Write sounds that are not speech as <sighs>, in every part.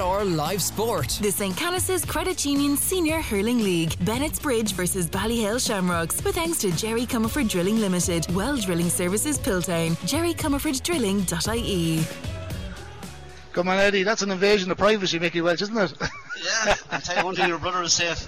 MLR Live Sport. The St. Canice's Credit Union Senior Hurling League. Bennett's Bridge versus Ballyhale Shamrocks. With thanks to Jerry Comerford Drilling Limited. Well Drilling Services Piltown. jerrycomerforddrilling.ie. Come on, Eddie. That's an invasion of privacy, Mickey Walsh, isn't it? Yeah, I'll tell you one thing, your brother is safe. <laughs>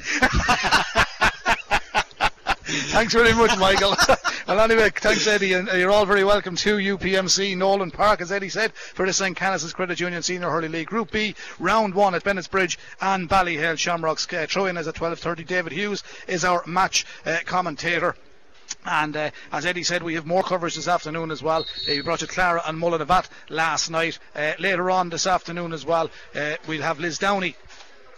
thanks very much, Michael. <laughs> well, anyway, thanks, Eddie, and you're all very welcome to UPMC Nolan Park, as Eddie said, for the St. Canice's Credit Union Senior Hurling League Group B, round one at Bennett's Bridge and Ballyhale Shamrocks. Uh, throw-in at 12.30. David Hughes is our match uh, commentator. And uh, as Eddie said, we have more coverage this afternoon as well. Uh, we brought you Clara and Mullinavat last night. Uh, later on this afternoon as well, uh, we'll have Lisdowney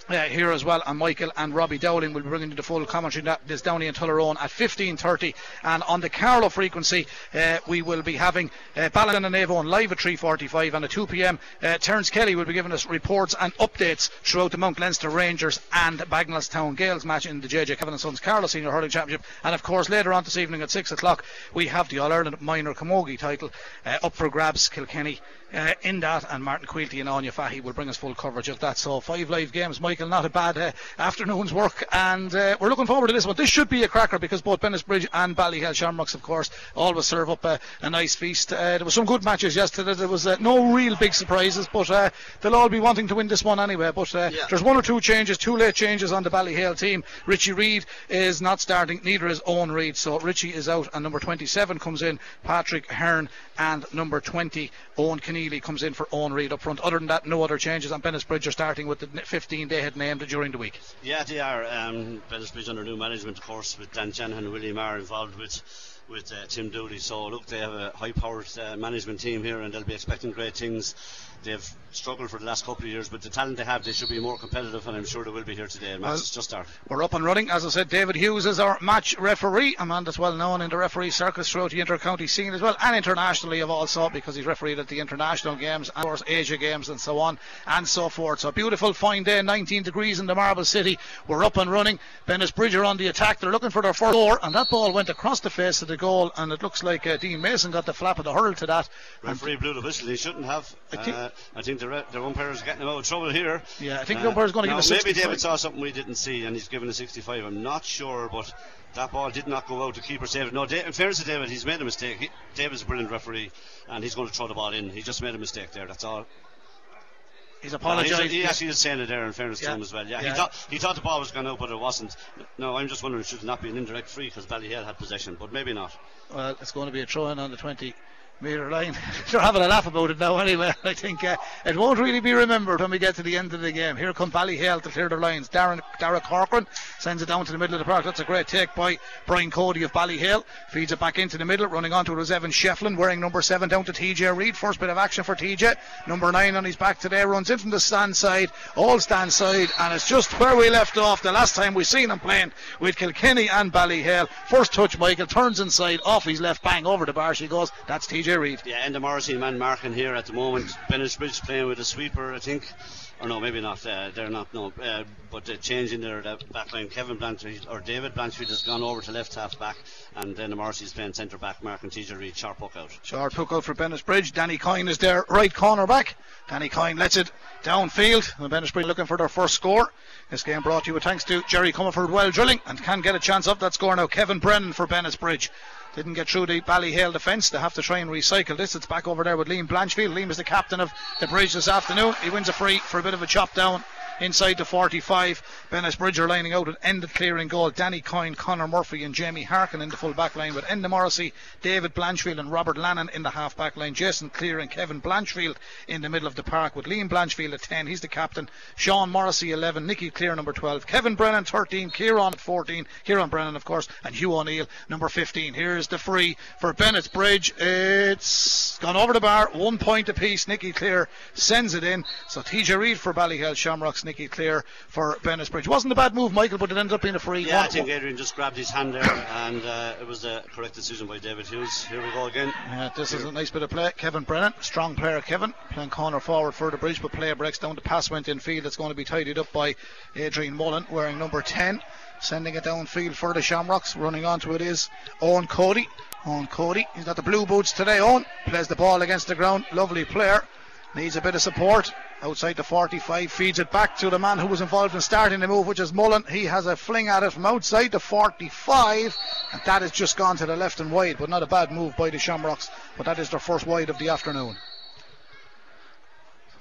uh, here as well, and Michael and Robbie Dowling will be bringing you the full commentary. That is Downey and Tullaroan at 15:30, and on the Carlow frequency, uh, we will be having uh, Ballin and Avon live at 3:45, and at 2 p.m. Uh, Terence Kelly will be giving us reports and updates throughout the Mount Leinster Rangers and Bagenalstown Gaels match in the JJ Kevin and Sons Carlow Senior Hurling Championship, and of course later on this evening at 6 o'clock we have the All Ireland Minor Camogie title uh, up for grabs. Kilkenny uh, in that, and Martin Quilty and Anya Fahy will bring us full coverage of that. So five live games, Michael, not a bad uh, afternoon's work, and uh, we're looking forward to this one. This should be a cracker because both Bridge and Ballyhale Shamrocks, of course, always serve up a, a nice feast. Uh, there were some good matches yesterday. There was uh, no real big surprises, but uh, they'll all be wanting to win this one anyway. But yeah. there's one or two changes, two late changes on the Ballyhale team. Richie Reid is not starting, neither is Eoin Reid. So Richie is out, and number 27 comes in, Patrick Hearn, and number 20, Owen Keneally, comes in for Eoin Reid up front. Other than that, no other changes. And Bridge are starting with the 15 they had named during the week. Yeah, they are. Um, Bridge under new management, of course, with Dan Shanahan and William are involved with with uh, Tim Dooley. So look, they have a high-powered uh, management team here, and they'll be expecting great things they've struggled for the last couple of years, but the talent they have, they should be more competitive, and I'm sure they will be here today. Match well, just started. We're up and running. As I said, David Hughes is our match referee, a man that's well known in the referee circus throughout the inter-county scene as well, and internationally of also because he's refereed at the international games, and of course Asia games, and so on and so forth. So beautiful, fine day, 19 degrees in the Marble City. We're up and running. Bridge Bridger on the attack. They're looking for their first score, and that ball went across the face of the goal, and it looks like uh, Dean Mason got the flap of the hurl to that. Referee blew the whistle. He shouldn't have. Uh, I think the, the umpire's getting him out of trouble here. Yeah, I think the uh, umpire's going to give a 65. Maybe David saw something we didn't see and he's given a 65. I'm not sure, but that ball did not go out. The keeper saved it. No, in fairness to David, he's made a mistake. He, David's a brilliant referee and he's going to throw the ball in. He just made a mistake there, that's all. He's apologised. No, he actually is saying it there in fairness yeah. to him as well. Yeah, yeah, He, thought, he thought the ball was going out, but it wasn't. No, I'm just wondering, should it not be an indirect free because Ballyhale had possession, but maybe not. Well, it's going to be a throw in on the 20 metre line. They're <laughs> having a laugh about it now anyway. <laughs> I think uh, it won't really be remembered when we get to the end of the game. Here come Ballyhale to clear their lines. Darren Derek Corcoran sends it down to the middle of the park. That's a great take by Brian Cody of Ballyhale. Feeds it back into the middle. Running onto it was Evan Shefflin wearing number seven down to TJ Reid. First bit of action for TJ. Number nine on his back today runs in from the stand side, all stand side, and it's just where we left off the last time we seen him playing with Kilkenny and Ballyhale. First touch, Michael turns inside, off his left, bang over the bar she goes. That's TJ Reid. Yeah, Enda Morrissey man marking here at the moment. Bennett Bridge playing with a sweeper, I think. Or no, maybe not. Uh, they're not. No, uh, but uh, changing their uh, back line. Kevin Blanchfield or David Blanchfield has gone over to left half back, and then the is playing centre back. Mark and TJ Reid sharp hook out. Sharp hook out for Bennett Bridge. Danny Coyne is there, right corner back. Danny Coyne lets it downfield. And Bennett Bridge looking for their first score. This game brought to you with thanks to Jerry Comerford Well Drilling, and can get a chance of that score now. Kevin Brennan for Bennett Bridge. Didn't get through the Ballyhale defence. They have to try and recycle this. It's back over there with Liam Blanchfield. Liam is the captain of the bridge this afternoon. He wins a free for a bit of a chop down inside the 45. Bennett Bridger lining out an ended clearing goal. Danny Coyne, Connor Murphy, and Jamie Harkin in the full back line with Enda Morrissey, David Blanchfield, and Robert Lannon in the half back line. Jason Cleere and Kevin Blanchfield in the middle of the park with Liam Blanchfield at 10. He's the captain. Sean Morrissey 11. Nicky Cleere number 12. Kevin Brennan 13. Kieran at 14. Kieran Brennan, of course, and Hugh O'Neill number 15. Here's the free for Bennett's Bridge. It's gone over the bar. One point apiece. Nicky Cleere sends it in. So TJ Reid for Ballyhale Shamrocks. Nicky Cleere for Bennett's Bridge. Wasn't a bad move, Michael, but it ended up being a free. Yeah, one. I think Adrian just grabbed his hand there, and uh, it was a correct decision by David Hughes. Here we go again. Yeah, this Here. is a nice bit of play. Kevin Brennan, strong player, Kevin, playing corner forward for the bridge, but player breaks down. The pass went in field. It's going to be tidied up by Adrian Mullen, wearing number 10 sending it downfield for the Shamrocks. Running onto it is Eoin Cody. Eoin Cody, he's got the blue boots today. Owen plays the ball against the ground. Lovely player. Needs a bit of support outside the 45, feeds it back to the man who was involved in starting the move, which is Mullen. He has a fling at it from outside the 45, and that has just gone to the left and wide, but not a bad move by the Shamrocks, but that is their first wide of the afternoon.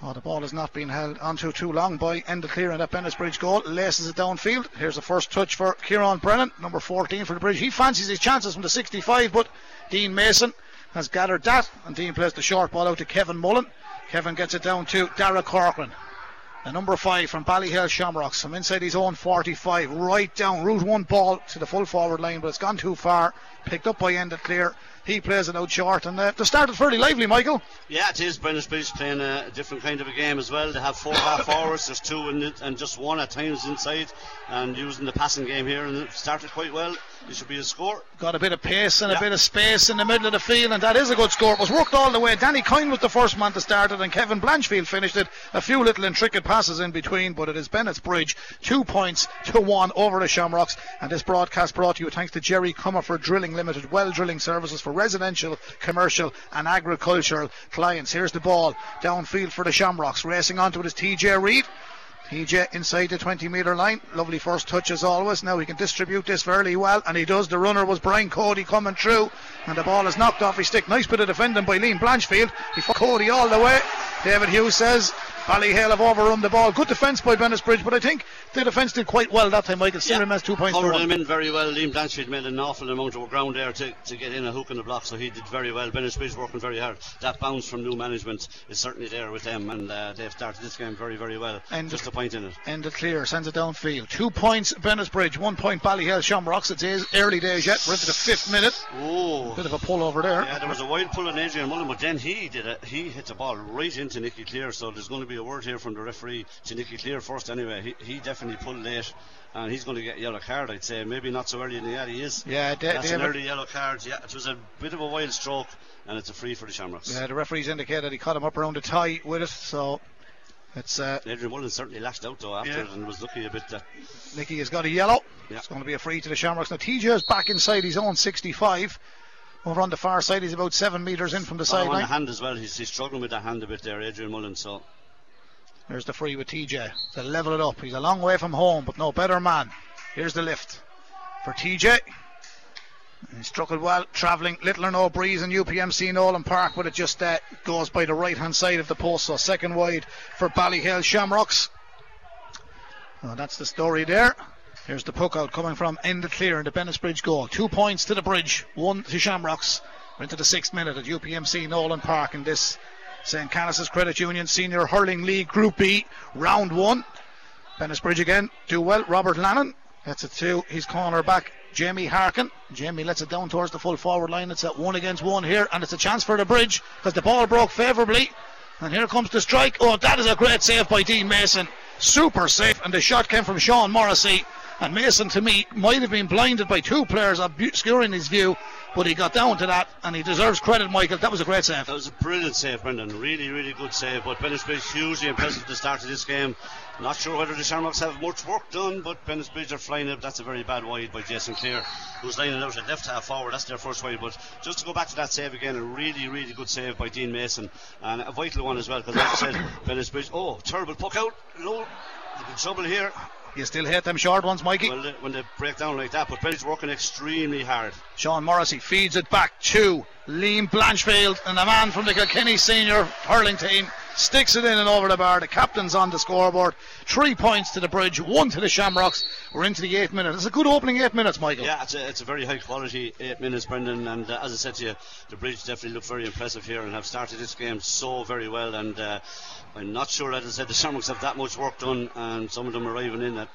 Oh, the ball has not been held onto too long by Clear in that Bennettsbridge goal. Laces it downfield. Here's the first touch for Kieran Brennan, number 14 for the Bridge. He fancies his chances from the 65, but Dean Mason has gathered that, and Dean plays the short ball out to Kevin Mullen. Kevin gets it down to Dara Corcoran. The number five from Ballyhale Shamrocks from inside his own 45, right down, route one ball to the full forward line, but it's gone too far. Picked up by Enda Cleere. He plays it out short, and uh, they started fairly lively, Michael. Yeah, it is. Bennettsbridge playing a different kind of a game as well. They have four half <coughs> forwards, there's two in it, and just one at times inside, and using the passing game here, and it started quite well. It should be a score. Got a bit of pace and yeah. a bit of space in the middle of the field, and that is a good score. It was worked all the way. Danny Coyne was the first man to start it, and Kevin Blanchfield finished it. A few little intricate passes in between, but it is Bennett's Bridge, two points to one over the Shamrocks. And this broadcast brought to you thanks to Jerry Comerford Drilling Limited, well drilling services for residential, commercial, and agricultural clients. Here's the ball downfield for the Shamrocks. Racing onto it is TJ Reid. TJ inside the 20 metre line. Lovely first touch as always. Now he can distribute this fairly well, and he does. The runner was Brian Cody coming through, and the ball is knocked off his stick. Nice bit of defending by Liam Blanchfield. He fought Cody all the way. David Hughes says Ballyhale have overrun the ball. Good defence by Bennettsbridge, but I think the defence did quite well that time, Michael. Still yeah. two points Covered him in very well. Liam Blanchfield made an awful amount of ground there to, to get in a hook in the block, so he did very well. Bennettsbridge working very hard. That bounce from new management is certainly there with them, and uh, they've started this game very, very well. And Just a point in it. And it clear, sends it downfield. Two points Bennettsbridge, one point Ballyhale Shamrocks. It's early days yet. We're into the fifth minute. Oh, bit of a pull over there. Yeah, there was a wide pull on Adrian Mullen, but then he did it. He hit the ball right into Nicky Cleere, so there's going to be a word here from the referee to Nicky Cleere first. Anyway, he, he definitely pulled late and he's going to get a yellow card. I'd say maybe not so early in the year. He is. Yeah, de- that's an early yellow card. Yeah, it was a bit of a wild stroke, and it's a free for the Shamrocks. Yeah, the referees indicated he caught him up around the tie with it, so. It's uh, Adrian Mullen certainly lashed out though after yeah. it and was lucky a bit. Uh, Nicky has got a yellow. Yeah. It's going to be a free to the Shamrocks. Now TJ is back inside his own 65. Over on the far side, he's about seven metres in from the sideline. On the hand as well. He's, he's struggling with the hand a bit there, Adrian Mullen. So there's the free with TJ to level it up. He's a long way from home, but no better man. Here's the lift for TJ. He struck it well, travelling little or no breeze in UPMC Nolan Park, but it just uh, goes by the right hand side of the post. So second wide for Ballyhale Shamrocks. Well, that's the story there. Here's the poke out coming from the clear in the Bennettsbridge goal. Two points to the bridge, one to Shamrocks. We're into the sixth minute at UPMC Nolan Park in this St. Canice's Credit Union Senior Hurling League Group B, round one. Bennettsbridge again, do well. Robert Lannon gets it to his corner back, Jamie Harkin. Jamie lets it down towards the full forward line. It's at one against one here, and it's a chance for the bridge because the ball broke favourably. And here comes the strike. Oh, that is a great save by Dean Mason. Super safe, and the shot came from Sean Morrissey. And Mason, to me, might have been blinded by two players obscuring his view, but he got down to that, and he deserves credit, Michael. That was a great save. That was a brilliant save, Brendan. Really, really good save. But Bennettsbridge hugely impressive the start of this game. Not sure whether the Shamrocks have much work done, but Bennettsbridge are flying up. That's a very bad wide by Jason Cleere, who's lining out at left half forward. That's their first wide. But just to go back to that save again, a really, really good save by Dean Mason, and a vital one as well, because like I said, <coughs> Bennettsbridge, oh, terrible puck out. Low, trouble here. You still hit them short ones, Mikey? Well, when they break down like that, but Ben's working extremely hard. Sean Morrissey feeds it back to Liam Blanchfield, and the man from the Kilkenny senior hurling team sticks it in and over the bar. The captain's on the scoreboard. Three points to the bridge, one to the Shamrocks. We're into the eighth minute. It's a good opening eight minutes, Michael. Yeah, it's a, it's a very high quality eight minutes, Brendan. And uh, as I said to you, the bridge definitely look very impressive here and have started this game so very well. And uh, I'm not sure, as I said, the Shamrocks have that much work done, and some of them arriving in at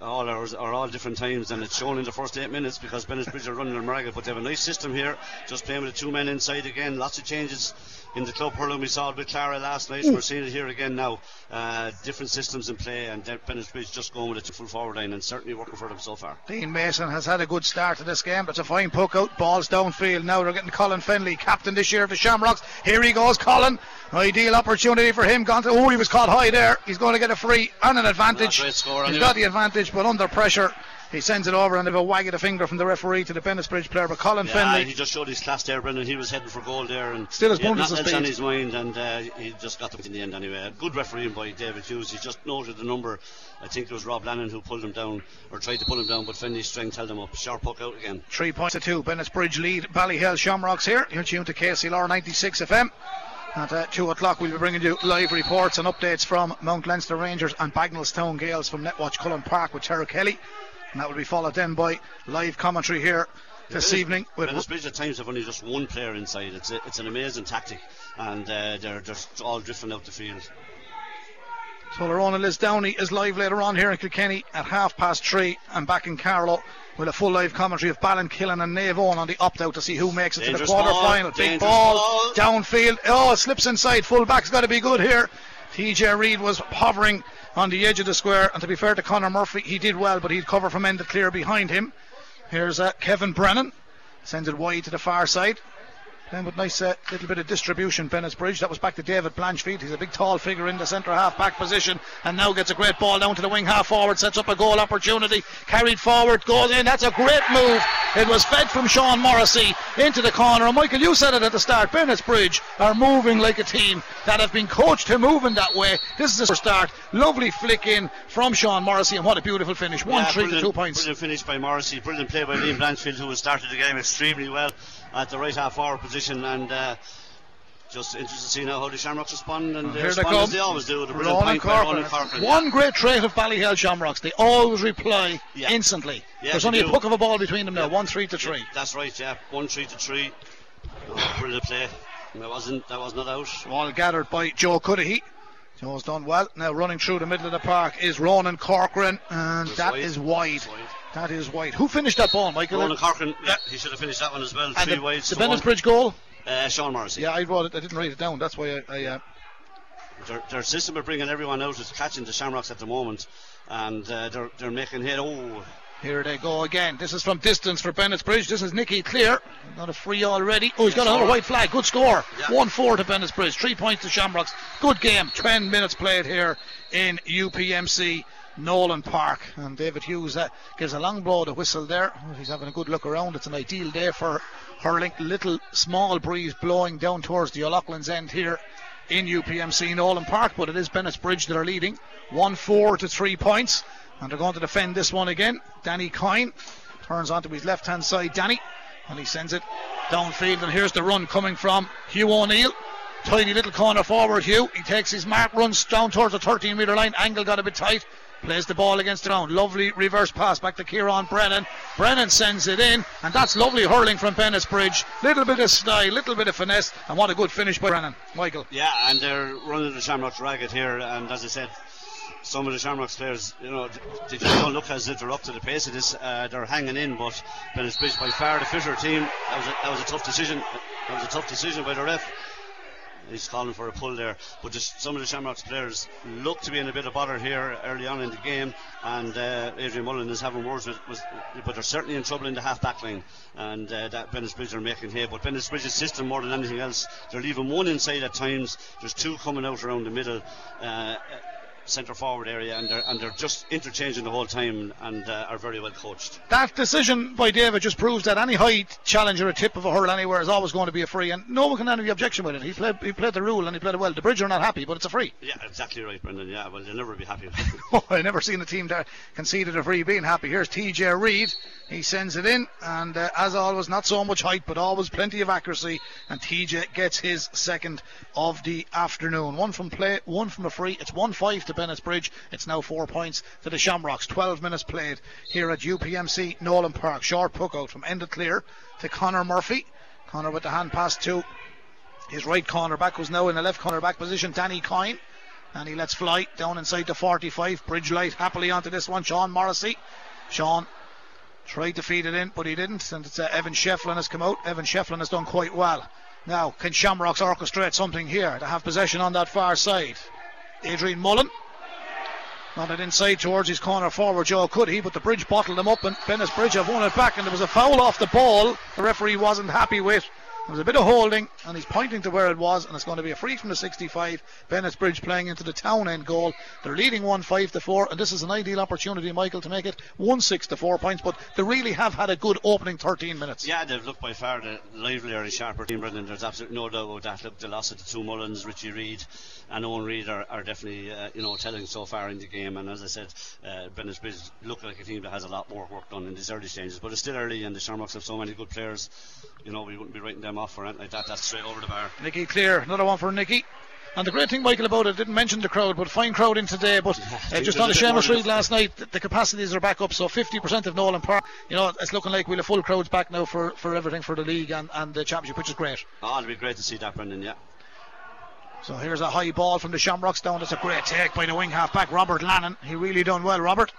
all are, are all different times, and it's shown in the first eight minutes because Bennettsbridge are running a miracle. But they have a nice system here, just playing with the two men inside again. Lots of changes in the club hurling we saw it with Clara last night. We're seeing it here again now. Uh, different systems in play, and Bennettsbridge just going with a full forward line and certainly working for them so far. Dean Mason has had a good start to this game. But it's a fine poke out, balls downfield. Now they're getting Colin Fennelly, captain this year of the Shamrocks. Here he goes, Colin. Ideal opportunity for him. Gone to, oh, he was caught high there. He's going to get a free and an advantage. He's got the advantage, but under pressure He sends it over and they have a wag of the finger from the referee to the Bennettsbridge player, but Colin yeah, Fennelly. he just showed his class there, Brendan. He was heading for goal there, and Still has he had bunches of nothing on his mind, and uh, he just got them in the end anyway. Good refereeing by David Hughes. He just noted the number. I think it was Rob Lannon who pulled him down or tried to pull him down, but Fennelly's strength held him up. Sharp puck out again. Three points to two. Bennettsbridge lead. Ballyhale Shamrocks here. You're tuned to KCLR 96 FM. At uh, 2 o'clock, we'll be bringing you live reports and updates from Mount Leinster Rangers and Bagnallstown Gales from Netwatch Cullen Park with Tara Kelly. And that will be followed then by live commentary here this evening. With Bennettsbridge at times have only just one player inside. It's a, it's an amazing tactic, and uh, they're just all drifting out the field. So Lorona Lisdowney is live later on here in Kilkenny at half past three and back in Carlow with a full live commentary of Ballinkillen and Naomh Eoin on the opt out to see who makes it Dangerous to the quarter ball, final. Big dangerous ball, ball. downfield. Oh, it slips inside. Full back's got to be good here. TJ Reid was hovering on the edge of the square, and to be fair to Conor Murphy, he did well, but he'd cover from end to clear behind him. Here's uh, Kevin Brennan, sends it wide to the far side. Then with nice uh, little bit of distribution, Bennettsbridge. That was back to David Blanchfield. He's a big tall figure in the centre half back position and now gets a great ball down to the wing half forward, sets up a goal opportunity. Carried forward, goes in. That's a great move. It was fed from Sean Morrissey into the corner. And Michael, you said it at the start. Bennettsbridge are moving like a team that have been coached to move in that way. This is a start. Lovely flick in from Sean Morrissey, and what a beautiful finish. One, Yeah, three to two points. Brilliant finish by Morrissey. Brilliant play by Liam Blanchfield, who has started the game extremely well at the right half forward position. And uh, just interested to see now how the Shamrocks respond. And they Here they as they always do. The Ronan point by Ronan Corcoran. Corcoran. One great trait of Ballyhale Shamrocks. They always reply Yeah. instantly. Yeah, There's only a do. puck of a ball between them now. One, three to three. That's right, yeah. One three to three. Oh, <sighs> brilliant play. That wasn't that was not out. All gathered by Joe Cuddihy. Joe's done well. Now running through the middle of the park is Ronan Corcoran, and Just that wide. is wide. That is White. Who finished that ball, Michael? Ronan Corcoran, yeah, he should have finished that one as well. and Three the, wides the to one. Bennettsbridge goal. Uh, Sean Morrissey. Yeah, I wrote it. I didn't write it down. That's why I. I uh, Their, their system of bringing everyone out is catching the Shamrocks at the moment, and uh, they're they're making hit. Oh, here they go again. This is from distance for Bennettsbridge. This is Nicky Cleere. Got a free already. Oh, he's got another white flag. Good score. Yeah. 1 4 to Bennettsbridge. Three points to Shamrocks. Good game. 10 minutes played here in UPMC Nolan Park. And David Hughes uh, gives a long blow to whistle there. He's having a good look around. It's an ideal day for hurling. Little small breeze blowing down towards the O'Loughlin's end here in UPMC Nolan Park. But it is Bennett's Bridge that are leading. 1 4 to 3 points. And they're going to defend this one again. Danny Coyne turns onto his left hand side. Danny. And he sends it downfield. And here's the run coming from Hugh O'Neill. Tiny little corner forward, Hugh. He takes his mark, runs down towards the 13 metre line. Angle got a bit tight. Plays the ball against the ground. Lovely reverse pass back to Kieran Brennan. Brennan sends it in, and that's lovely hurling from Bennettsbridge. Little bit of style, little bit of finesse, and what a good finish by Brennan. Michael. yeah, and they're running the Shamrocks ragged here. And as I said, some of the Shamrocks players, you know, they just don't look as if they're up to the pace of this. Uh, they're hanging in, but Bennettsbridge by far the fitter team. That was a, that was a tough decision. That was a tough decision by the ref. He's calling for a pull there, but just some of the Shamrocks players look to be in a bit of bother here early on in the game, and uh, Adrian Mullen is having words with, with, but they're certainly in trouble in the half back line, and uh, that Bennettsbridge are making hay. But Bennettsbridge's system more than anything else, they're leaving one inside at times. There's two coming out around the middle. Uh, Centre forward area, and they're and they're just interchanging the whole time, and uh, are very well coached. That decision by David just proves that any height challenge or a tip of a hurl anywhere is always going to be a free, and no one can have any objection with it. He played, he played the rule and he played it well. The Bridge are not happy, but it's a free. Yeah, exactly right, Brendan. Yeah, well, they'll never be happy. Oh, <laughs> I never seen a team that conceded a free being happy. Here's TJ Reid. He sends it in, and uh, as always, not so much height, but always plenty of accuracy. And TJ gets his second of the afternoon. One from play, one from a free. It's 1 5 to Bennettsbridge. It's now four points to the Shamrocks. 12 minutes played here at UPMC Nolan Park. Short puck out from end of clear to Connor Murphy. Connor with the hand pass to his right corner back, who's now in the left corner back position. Danny Coyne and he lets fly down inside the 45. Bridge light happily onto this one. Sean Morrissey. Sean tried to feed it in, but he didn't. And it's uh, Evan Shefflin has come out. Evan Shefflin has done quite well. Now, can Shamrocks orchestrate something here to have possession on that far side? Adrian Mullen. Not it inside towards his corner forward, Joe Cuddihy, but the bridge bottled him up, and Bennett Bridge have won it back, and there was a foul off the ball the referee wasn't happy with. There was a bit of holding, and he's pointing to where it was, and it's going to be a free from the 65. Bennett's Bridge playing into the town end goal. They're leading 1 5 to 4, and this is an ideal opportunity, Michael, to make it 1 6 to 4 points. But they really have had a good opening 13 minutes. Yeah, they've looked by far the livelier and sharper team, Brendan. There's absolutely no doubt about that. Look, the loss of the two Mullins, Richie Reid, and Eoin Reid are, are definitely uh, you know telling so far in the game. And as I said, uh, Bennett's Bridge look like a team that has a lot more work done in these early stages. But it's still early, and the Shamrocks have so many good players. You know, we wouldn't be writing them off or anything like that. That's straight over the bar. Nicky Cleere. another one for Nicky. And the great thing, Michael, about it, didn't mention the crowd, but fine crowd in today. But uh, just on the Seamus Street last night, the, the, capacities are back up. So 50% of Nolan Park, you know, it's looking like we'll have full crowds back now for, for everything for the league and, and the championship, which is great. Oh, it'll be great to see that, Brendan, yeah. So here's a high ball from the Shamrocks down. It's a great take by the wing half back, Robert Lannon. He really done well, Robert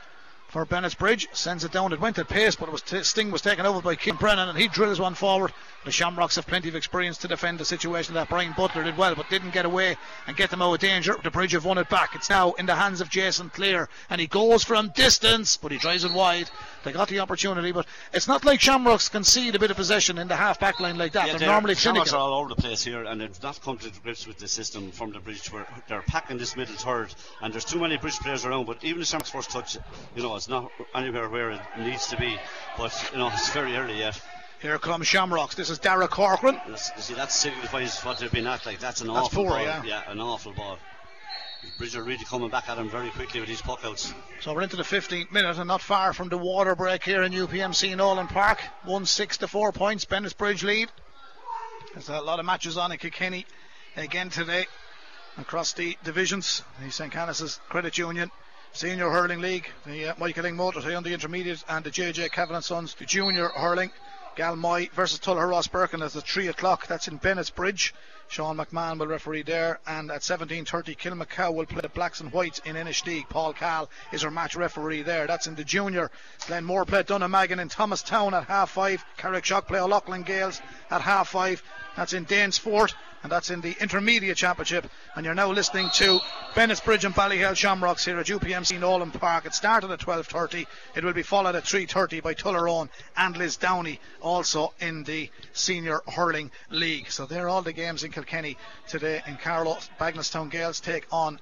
for Bennett's Bridge. Sends it down. It went at pace, but it was t- Sting was taken over by Kim Brennan, and he drills one forward. The Shamrocks have plenty of experience to defend the situation. That Brian Butler did well, but didn't get away and get them out of danger. The Bridge have won it back. It's now in the hands of Jason Cleere, and he goes from distance, but he drives it wide. They got the opportunity, but it's not like Shamrocks concede a bit of possession in the half back line like that. Yeah, they're, they're normally Shamrocks clinical. are all over the place here, and they've not come to grips with the system from the Bridge. Where they're packing this middle third, and there's too many Bridge players around. But even the Shamrocks' first touch, you know, it's not anywhere where it needs to be. But you know, it's very early yet. Here comes Shamrocks. This is Dara Corcoran. That's, you see, that signifies what they've been at. Like that's an That's awful poor, ball. yeah. an awful ball. Bridge are really coming back at him very quickly with these puckouts. So we're into the 15th minute and not far from the water break here in UPMC Nolan Park. 1 6 to 4 points. Bennett's Bridge lead. There's a lot of matches on in Kilkenny again today across the divisions. The St. Canis Credit Union. Senior Hurling League, the uh, Michael Lyng Motor on the intermediate, and the JJ Cavan Sons, the Junior Hurling. Galmoy versus Tullogher Rosbercon at 3 o'clock. That's in Bennett's Bridge. Sean McMahon will referee there. And at 17.30, Kilmacow will play the Blacks and Whites in Inistioge. Paul Cal is our match referee there. That's in the junior. Glenmore play Dunnamaggin in Thomastown at half five. Carrickshock play O'Loughlin Gaels at half five. That's in Danesfort. And that's in the intermediate championship. And you're now listening to Bennett's Bridge and Ballyhale Shamrocks here at UPMC Nolan Park. It started at 12.30. It will be followed at 3.30 by Tullaroan and Lisdowney, also in the Senior Hurling League. So they're all the games in Kilkenny today in Carlow. Bagenalstown Gaels take on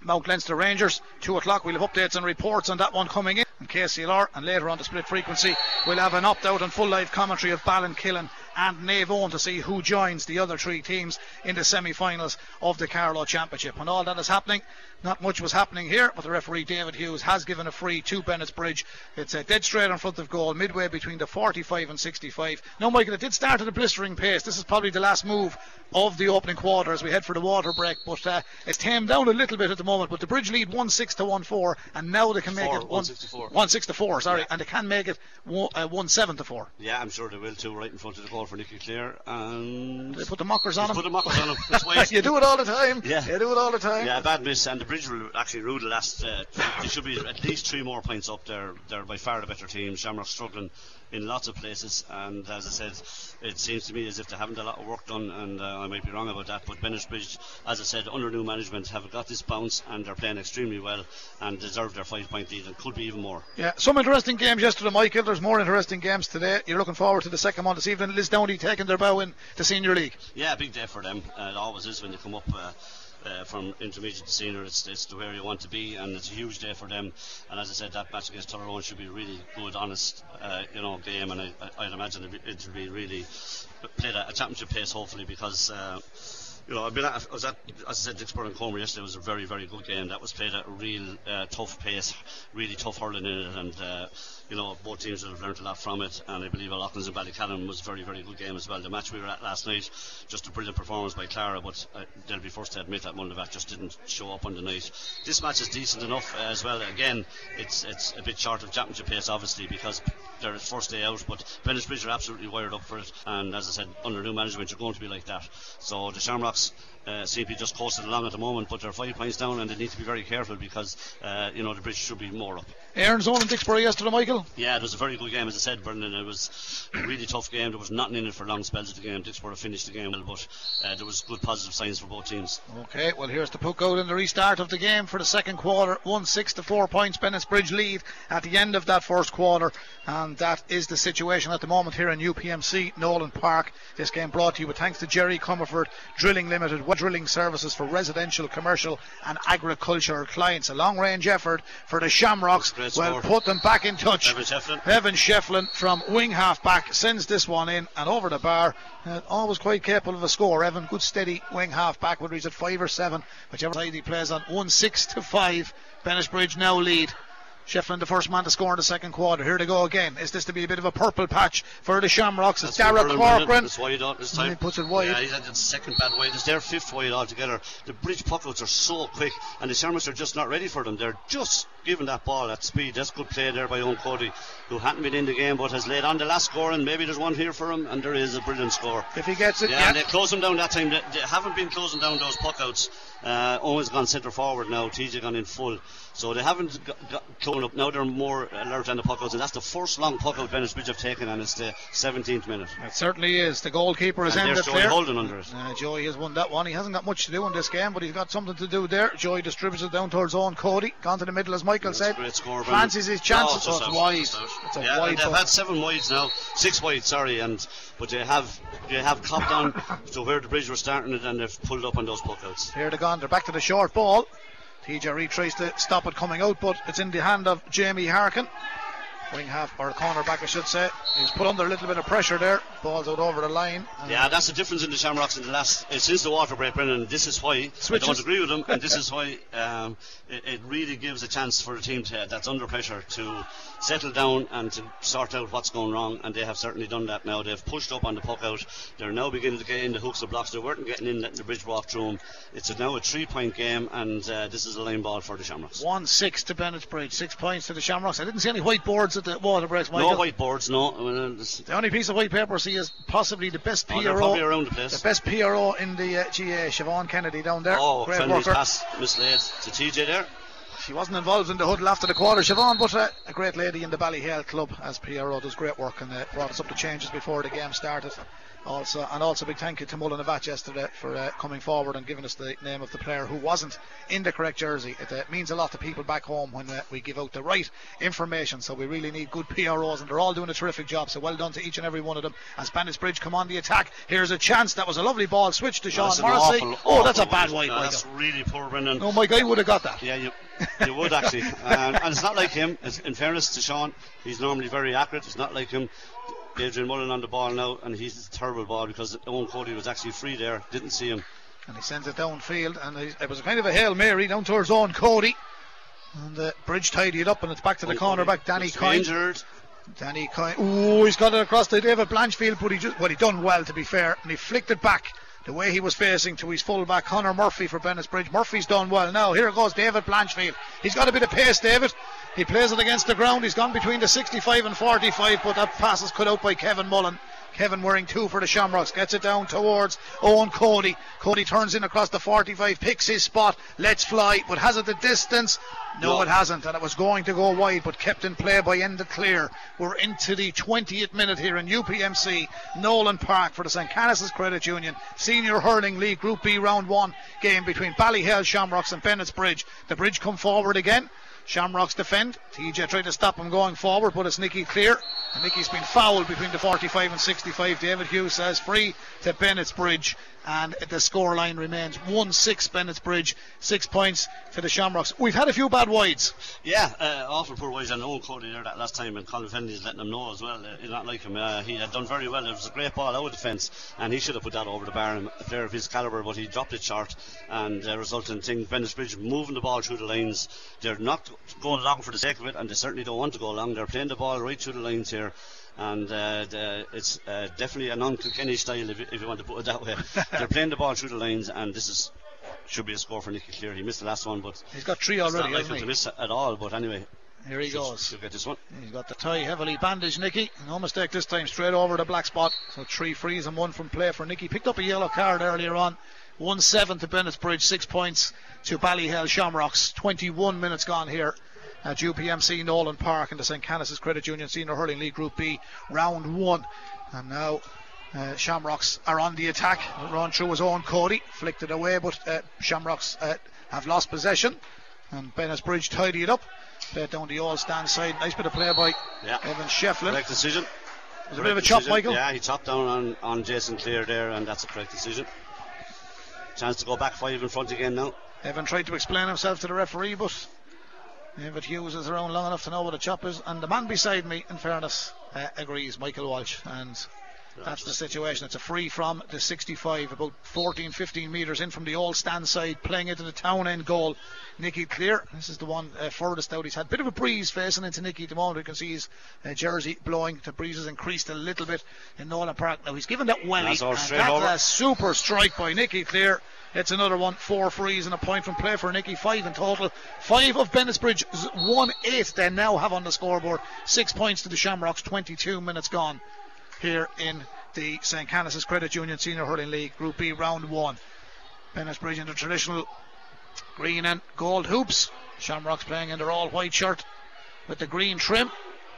Mount Leinster Rangers. Two o'clock. We'll have updates and reports on that one coming in. And KCLR, and later on the split frequency, we'll have an opt out and full live commentary of Ballinkillen and Naomh Eoin to see who joins the other three teams in the semi finals of the Carlow Championship. And all that is happening. Not much was happening here, but the referee David Hughes has given a free to Bennett's Bridge. It's a dead straight in front of goal, midway between the 45 and 65. Now, Michael, it did start at a blistering pace. This is probably the last move of the opening quarter as we head for the water break, but uh, it's tamed down a little bit at the moment. But the Bridge lead 1 6 to 1 4, and now they can make Four, it 1 6 to 4. 1 6 to 4, sorry, Yeah. and they can make it 1, uh, 1 7 to 4. Yeah, I'm sure they will too, right in front of the goal for Nicky Cleere. And They put the mockers on them. put the mockers on <laughs> waste. you do it all the time. Yeah. You do it all the time. Yeah, bad miss, and the Bridge will actually rule the last. Uh, they should be at least three more points up there. They're by far the better team. Shamrock struggling in lots of places, and as I said, it seems to me as if they haven't a lot of work done, and uh, I might be wrong about that. But Bennett Bridge, as I said, under new management, have got this bounce, and they're playing extremely well, and deserve their five-point lead, and could be even more. Yeah, some interesting games yesterday, Michael. There's more interesting games today. You're looking forward to the second one this evening. Lisdowney taking their bow in the Senior League. Yeah, big day for them. Uh, it always is when you come up. Uh, uh, from intermediate to senior, it's, it's to where you want to be, and it's a huge day for them. And as I said, that match against Tyrone should be a really good, honest, uh, you know, game, and I, I, I'd imagine it'll be, really played at a championship pace, hopefully, because. Uh, you know, I've been at, I was at, as I said, Dicksboro and Comer yesterday was a very, very good game. That was played at a real uh, tough pace, really tough hurling in it, and uh, you know, both teams have learned a lot from it. And I believe O'Loughlin's and Ballycallan was a very, very good game as well. The match we were at last night, just a brilliant performance by Clara, but uh, they'll be forced to admit that Mullinavat just didn't show up on the night. This match is decent enough uh, as well. Again, it's it's a bit short of championship pace, obviously, because they're its first day out. But Bennett Bridge are absolutely wired up for it, and as I said, under new management, you're going to be like that. So the Shamrocks uh, CP just coasted along at the moment, but they're five points down and they need to be very careful because uh, you know the bridge should be more up. Erin's Own in Dicksboro yesterday, Michael. Yeah, it was a very good game, as I said, Brendan. It was a really tough game. There was nothing in it for long spells of the game. Dicksboro finished the game well, but uh, there was good positive signs for both teams. Okay, well here's the puck out in the restart of the game for the second quarter. One six to four points. Bennettsbridge lead at the end of that first quarter, and that is the situation at the moment here in UPMC Nolan Park. This game brought to you with thanks to Jerry Comerford Drilling Limited, drilling services for residential, commercial, and agricultural clients. A long range effort for the Shamrocks. Well, put them back in touch. Evan Shefflin. Evan Shefflin from wing half back sends this one in and over the bar. Uh, always quite capable of a score. Evan, good steady wing half back, whether he's at five or seven, whichever side he plays on. One six to five. Bennettsbridge now lead. Shefflin, the first man to score in the second quarter. Here they go again. Is this to be a bit of a purple patch for the Shamrocks? It's Dara Corcoran. It's wide out this time. He puts it wide. Yeah, he's at the second bad wide. It's their fifth wide altogether. The bridge puckouts are so quick, and the Shamrocks are just not ready for them. They're just giving that ball at speed. That's good play there by Eoin Cody, who hadn't been in the game but has laid on the last score, and maybe there's one here for him, and there is a brilliant score. If he gets it, yeah, yeah. and they close him down that time. They, they haven't been closing down those puckouts. Uh, Owen's gone centre forward now. TJ gone in full. So they haven't got, got closed up. Now they're more alert on the puckouts, and that's the first long puckout Bennettsbridge have taken, and it's the 17th minute. It certainly is. The goalkeeper is And ended Joey there. Holden under it. Uh, Joey has won that one. He hasn't got much to do in this game, but he's got something to do there. Joey distributes it down towards Eoin Cody. Gone to the middle, as Michael That's said. score, Fancies his chances. Oh, it's out, wide. It's a yeah, wide they've had seven wides now, six wide, sorry, and but they have they have copped on to where the bridge were starting it, and they've pulled up on those puckouts. Here they gone. Back to the short ball. TJ tries to stop it coming out, but it's in the hand of Jamie Harkin. Wing half, or corner back, I should say. He's put under a little bit of pressure there. Ball's out over the line. Yeah, that's the difference in the Shamrocks in the last uh, since the water break, Brendan. This is why Switches. I don't agree with them, and this <laughs> is why um, it, it really gives a chance for a team to, that's under pressure to settle down and to sort out what's going wrong. And they have certainly done that now. They've pushed up on the puck out. They're now beginning to get in the hooks of blocks. They weren't getting in, letting the bridge walk through them. It's now a three-point game, and uh, this is a line ball for the Shamrocks. 1 6 to Bennettsbridge. Six points to the Shamrocks. I didn't see any whiteboards at the water breaks, Michael. No whiteboards, no. Uh, The only piece of white paper I see is possibly the best oh, PRO. around the place. The best PRO in the uh, GAA, Siobhan Kennedy down there. Oh, Great worker. pass mislaid to TJ there. She wasn't involved in the huddle after the quarter, Siobhan, but uh, a great lady in the Ballyhale club as PRO does great work and uh, brought us up to changes before the game started. Also, and also big thank you to Mullinavat yesterday for uh, coming forward and giving us the name of the player who wasn't in the correct jersey. It uh, means a lot to people back home when uh, we give out the right information. So we really need good PROs, and they're all doing a terrific job. So well done to each and every one of them. As Bandits Bridge come on the attack, here's a chance. That was a lovely ball. Switch to Sean That's Morrissey. awful, oh, that's a bad wide. That's really poor, Brendan. Oh, my guy would have got that. Yeah, you, you would actually. <laughs> and, and it's not like him. It's, in fairness to Sean, he's normally very accurate. It's not like him. Adrian Mullen on the ball now, and he's a terrible ball because Eoin Cody was actually free there. Didn't see him. And he sends it downfield, and it was kind of a hail mary down towards Eoin Cody. And the bridge tidied up, and it's back to the Owen corner back. Danny Coyne. injured. Danny Coyne. Ooh, he's got it across to David Blanchfield, but he just well, he done well to be fair, and he flicked it back the way he was facing to his fullback Connor Murphy for Bennettsbridge. Murphy's done well. Now here goes David Blanchfield. He's got a bit of pace, David. He plays it against the ground. He's gone between the 65 and 45, but that pass is cut out by Kevin Mullen. Kevin wearing two for the Shamrocks gets it down towards Eoin Cody. Cody turns in across the 45, picks his spot, lets fly, but has it the distance? No, No. it hasn't, and it was going to go wide, but kept in play by Enda Cleere. We're into the 20th minute here in UPMC, Nolan Park for the St. Canice's Credit Union Senior Hurling League Group B Round 1 game between Ballyhale Shamrocks and Bennett's Bridge. The Bridge come forward again. Shamrocks defend. TJ tried to stop him going forward, but it's Nicky Cleere. And Nicky's been fouled between the 45 and 65. David Hughes says free to Bennett's Bridge. And the score line remains 1 6 Bennett's Bridge. Six points for the Shamrocks. We've had a few bad wides. Yeah, uh, awful poor wise and Eoin Cody there that last time, and Colin Fennelly's letting him know as well. Uh, he's not like him. Uh, he had done very well. It was a great ball out of defence, and he should have put that over the bar. A player of his calibre, but he dropped it short, and uh, resulted in thing Bridge moving the ball through the lines. They're not going along for the sake of it, and they certainly don't want to go along. They're playing the ball right through the lines here. And uh, the, it's uh, definitely an Unkilkenny style, if you, if you want to put it that way. <laughs> They're playing the ball through the lines, and this is should be a score for Nicky Cleere. He missed the last one, but He's got three already, not like him hasn't to he? miss at all. But anyway, Here he should- goes. should get this one. He's got the tie heavily bandaged, Nicky. No mistake this time, straight over the black spot. So three frees and one from play for Nicky. Picked up a yellow card earlier on 1 7 to Bennett's Bridge, 6 points to Ballyhale Shamrocks. 21 minutes gone here at UPMC Nolan Park in the St. Canice's Credit Union Senior Hurling League Group B, round one. And now uh, Shamrocks are on the attack. Run through his Eoin Cody, flicked it away, but uh, Shamrocks uh, have lost possession. And Bennett's Bridge tidy it up. Play it down the all stand side. Nice bit of play by Yeah. Evan Shefflin. Correct decision. There's a bit of a chop, decision. Michael. Yeah, he chopped down on, on Jason Cleere there, and that's a correct decision. Chance to go back five in front again now. Evan tried to explain himself to the referee, but David Hughes is around long enough to know what a chop is. And the man beside me, in fairness, uh, agrees, Michael Walsh. And that's the situation. It's a free from the 65, about 14, 15 metres in from the old stand side, playing into the town end goal. Nicky Cleere, this is the one uh, furthest out. He's had a bit of a breeze facing into Nicky at the moment. We can see his uh, jersey blowing. The breeze has increased a little bit in Nolan Park. Now he's given that welly. That's all and that's over. a super strike by Nicky Cleere. It's another one, four frees and a point from play for Nicky, five in total. Five of Bennettsbridge, z- one eight they now have on the scoreboard. Six points to the Shamrocks, 22 minutes gone here in the St. Canice's Credit Union Senior Hurling League, Group B, round one. Bennettsbridge in the traditional green and gold hoops. Shamrocks playing in their all white shirt with the green trim,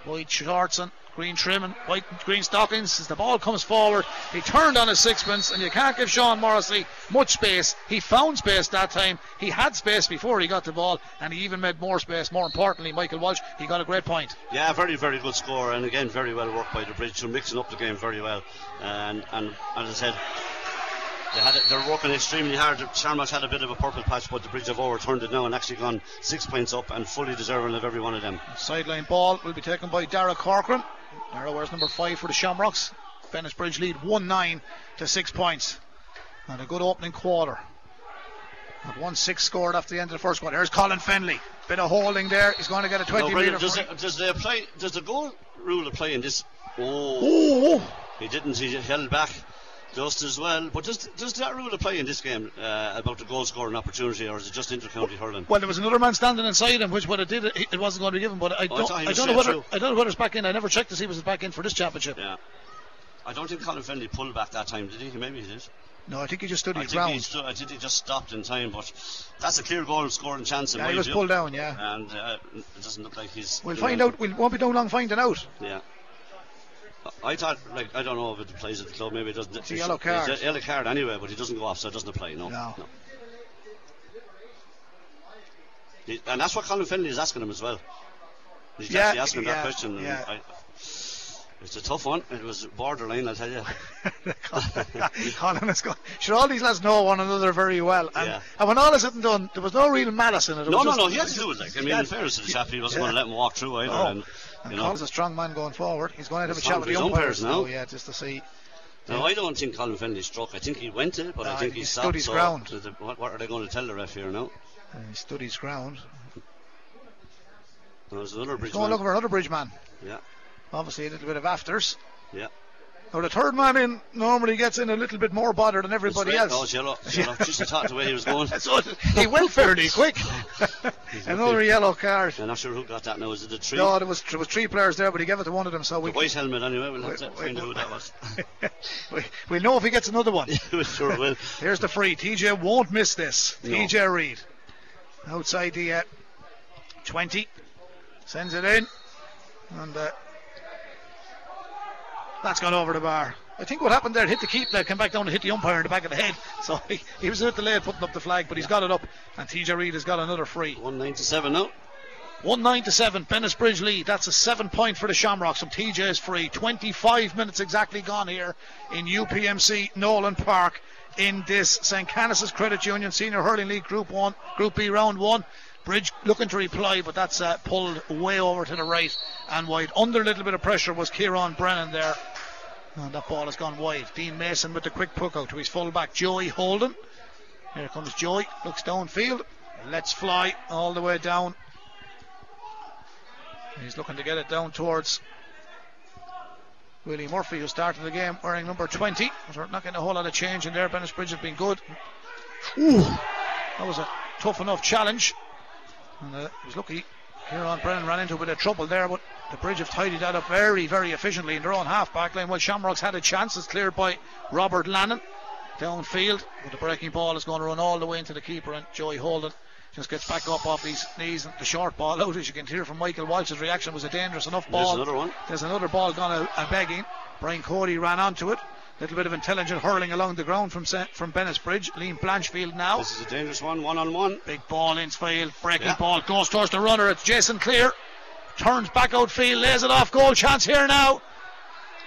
white shorts and green trim and white green stockings. As the ball comes forward, he turned on his sixpence, and you can't give Sean Morrissey much space. He found space that time. He had space before he got the ball, and he even made more space. More importantly, Michael Walsh, he got a great point. Yeah, very, very good score, and again, very well worked by the Bridge, who mixing up the game very well. And and as I said, they had they're working extremely hard. Shamrocks had a bit of a purple patch, but the Bridge have overturned it now and actually gone six points up and fully deserving of every one of them. Sideline ball will be taken by Dara Corcoran. Dara wears number five for the Shamrocks. Bennett's Bridge lead 1 9 to 6 points. And a good opening quarter. At 1 6 scored after the end of the first quarter. Here's Colin Fennelly. Bit of holding there. He's going to get a 20 No, metre. does, it, does, apply, does the goal rule apply in this? Oh, Oh, he didn't. He held back just as well. But does does that rule apply in this game uh, about the goal scoring opportunity, or is it just inter-county hurling? well, there was another man standing inside him, which what it did, it, it wasn't going to be given. But I Oh, don't, thought he I don't know whether through. I don't know whether it's back in. I never checked to see if it was back in for this championship. Yeah. I don't think Colin Fennelly pulled back that time, did he? Maybe he did. No, I think he just stood I his ground. stu- I think he just stopped in time, but that's a clear goal scoring chance in Yeah, he was view. pulled down. Yeah, And uh, it doesn't look like he's. we'll find know, out. We won't be too long finding out. Yeah. I thought, like, I don't know if it plays at the club. Maybe it doesn't. It's a yellow card. It's a yellow card anyway, but he doesn't go off, so it doesn't apply. No. No. He- and that's what Colin Fennelly is asking him as well. He's Yeah, actually asking him yeah, that question. and yeah. I, it's a tough one. It was borderline, I'll tell you. <laughs> Colin is going. Sure, all these lads know one another very well, and, Yeah. and when all is said and done, there was no real malice in it. it No, no, just- no. He had to do it. Like, I mean, in fairness to the chap, he wasn't going to let him walk through either. No. And, And you know, Colin's a strong man going forward. He's going to have a chat with the strong for his umpires umpires now, now. yeah, just to see. No, I don't think Colin Fennelly struck. I think he went it, but No, I I think he he stood his so ground. the- what, what are they going to tell the ref here now? Uh, he stood his ground. There's another bridge. He's going looking for another bridge man. Yeah, Obviously, a little bit of afters. yeah. Now, the third man in normally gets in a little bit more bother than everybody else. Oh, yellow. Yellow. Just I thought the way he was going. So he <laughs> went fairly quick. <laughs> Another yellow card. I'm not sure who got that now. Is it the tree? No, there was, there was three players there, but he gave it to one of them. So the we, white helmet anyway. We'll have to find out who that was. <laughs> we, we'll know if he gets another one. we sure will. Here's the free. TJ won't miss this. No. TJ Reid. Outside the uh, 20. Sends it in. And uh, that's gone over the bar. I think what happened there, hit the keep, that came back down and hit the umpire in the back of the head. <laughs> So he, he was a bit delayed putting up the flag, but he's got it up. And TJ Reid has got another free. 197 now. 1 9 to 7, Bennettsbridge lead. That's a seven point for the Shamrocks from TJ's free. 25 minutes exactly gone here in UPMC Nolan Park in this St. Canice's Credit Union Senior Hurling League Group 1, Group B Round 1. Bridge looking to reply, but that's uh, pulled way over to the right and wide. Under a little bit of pressure was Kieran Brennan there. And that ball has gone wide. Dean Mason with the quick puck out to his fullback, Joey Holden. Here comes Joey, looks downfield. Let's fly all the way down. He's looking to get it down towards Willie Murphy, who started the game wearing number 20. We're not getting a whole lot of change in there. Bennettsbridge has been good. Ooh, that was a tough enough challenge. And uh, he was lucky. Kieran Brennan ran into a bit of trouble there, but the Bridge have tidied that up very, very efficiently in their own half back line. While Shamrocks had a chance, it's cleared by Robert Lannon. downfield, but the breaking ball is going to run all the way into the keeper, and Joey Holden just gets back up off his knees and the short ball out as you can hear from Michael Walsh's reaction was a dangerous enough ball. There's another one. There's another ball gone out a begging. Brian Cody ran onto it. Little bit of intelligent hurling along the ground from from Bennettsbridge. Liam Blanchfield now. This is a dangerous one, one on one. Big ball infield, breaking Yeah. ball goes towards the runner. It's Jason Cleere. Turns back outfield, lays it off. Goal chance here now.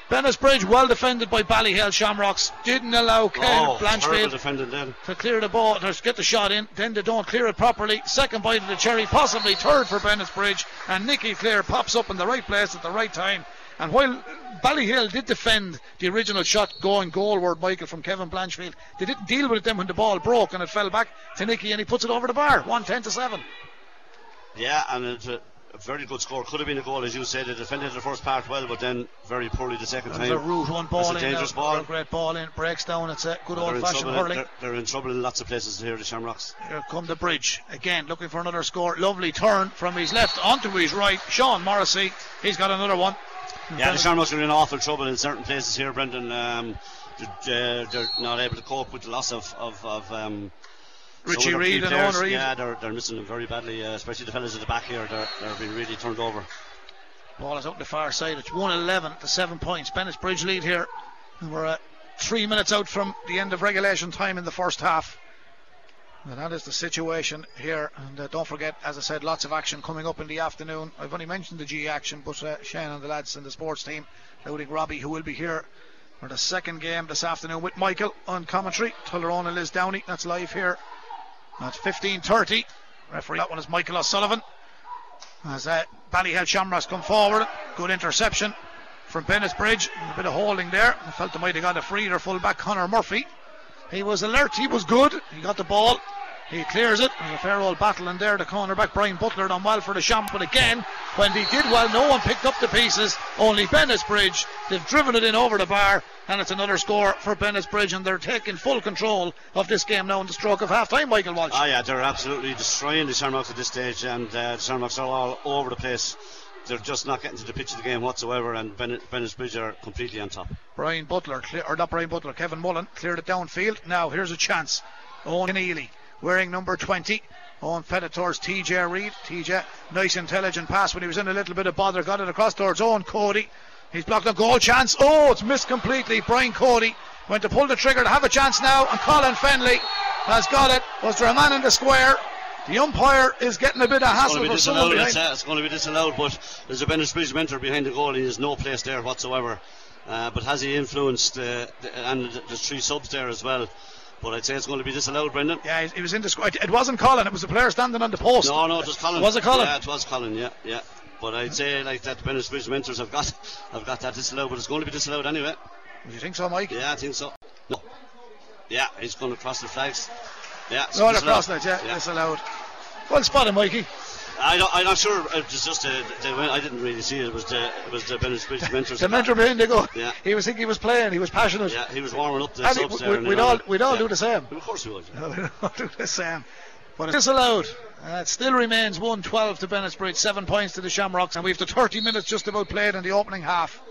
Bennettsbridge well defended by Ballyhale Shamrocks. Didn't allow Ken Oh, Blanchfield to clear the ball, to get the shot in. Then they don't clear it properly. Second bite of the cherry, possibly third for Bennettsbridge. And Nicky Cleere pops up in the right place at the right time. And while Ballyhale did defend the original shot going goalward, Michael, from Kevin Blanchfield, they didn't deal with it then when the ball broke and it fell back to Nicky and he puts it over the bar. 110 to 7. Yeah, and it's a, a very good score. Could have been a goal, as you said. They defended the first part well, but then very poorly the second time. a route one ball That's a in. dangerous now. ball. A great ball in. Breaks down. It's a good old fashioned hurling. they're, they're in trouble in lots of places here, the Shamrocks. Here come the bridge. Again, looking for another score. Lovely turn from his left onto his right. Sean Morrissey. He's got another one. Yeah, the Shamrocks are in awful trouble in certain places here, Brendan. Um, they're, they're not able to cope with the loss of, of, of um, Richie some Reid and players. Eoin Reid. Yeah, they're, they're missing them very badly, uh, especially the fellas at the back here. They're, they're being really turned over. Ball is out the far side. It's 111 to 7 points. Bennett's Bridge lead here. And we're uh, three minutes out from the end of regulation time in the first half. That is the situation here. And uh, don't forget, as I said, lots of action coming up in the afternoon. I've only mentioned the G action, but uh, Shane and the lads in the sports team, including Robbie, who will be here for the second game this afternoon with Michael on commentary. Tullaroan and Lisdowney. That's live here at 15.30. Referee, that one is Michael O'Sullivan. As uh, Ballyhale Shamrocks come forward, good interception from Bennett's Bridge. A bit of holding there. I felt they might have got a free their full back Connor Murphy. He was alert, he was good. He got the ball. He clears it. There's a fair old battle in there. The cornerback Brian Butler done well for the Champ, but again, when he did well, no one picked up the pieces. Only Bennett's Bridge. They've driven it in over the bar, and it's another score for Bennett's Bridge, and they're taking full control of this game now in the stroke of half time. Michael Walsh. Ah, yeah, they're absolutely destroying the Shamrocks at this stage, and uh, the Shamrocks are all over the place. They're just not getting to the pitch of the game whatsoever, and Bennett, Bennett's Bridge are completely on top. Brian Butler, or not Brian Butler, Kevin Mullen cleared it downfield. Now here's a chance. Owen Keneally wearing number 20. Owen fed it towards TJ Reid. TJ, nice intelligent pass when he was in a little bit of bother. Got it across towards Eoin Cody. He's blocked a goal chance. Oh, it's missed completely. Brian Cody went to pull the trigger to have a chance now, and Colin Fennelly has got it. Was there a man in the square? The umpire is getting a bit of It's hassle going to be for someone disallowed. behind. It's, uh, it's going to be disallowed, but there's a Bennett Bridge mentor behind the goal. He has no place there whatsoever. Uh, but has he influenced uh, the, and the, the three subs there as well? But I'd say it's going to be disallowed, Brendan. Yeah, he was in the square. It wasn't Colin. It was the player standing on the post. No, no, it was Colin. Was it Colin? Yeah, it was Colin. Yeah, yeah. But I'd say like that, the Bennett Bridge mentors have got, <laughs> have got that disallowed, but it's going to be disallowed anyway. Do you think so, Mike? Yeah, I think so. No. Yeah, he's going to cross the flags. Yeah, it's Roll disallowed. across that, yeah, disallowed. Well spotted, Mikey. I don't, I'm not sure. It was just a, the, I didn't really see it. It was the, it was the Bennett Bridge <laughs> mentors. The mentor behind the goal. Yeah. He was thinking he was playing. He was passionate. Yeah, he was warming up the And subs We, there we'd all- we'd all yeah. do the same. Of course we would. I'll do the same. But it's disallowed. Uh, it still remains 112 to Bennett's Bridge, seven points to the Shamrocks, and we've the 30 minutes just about played in the opening half.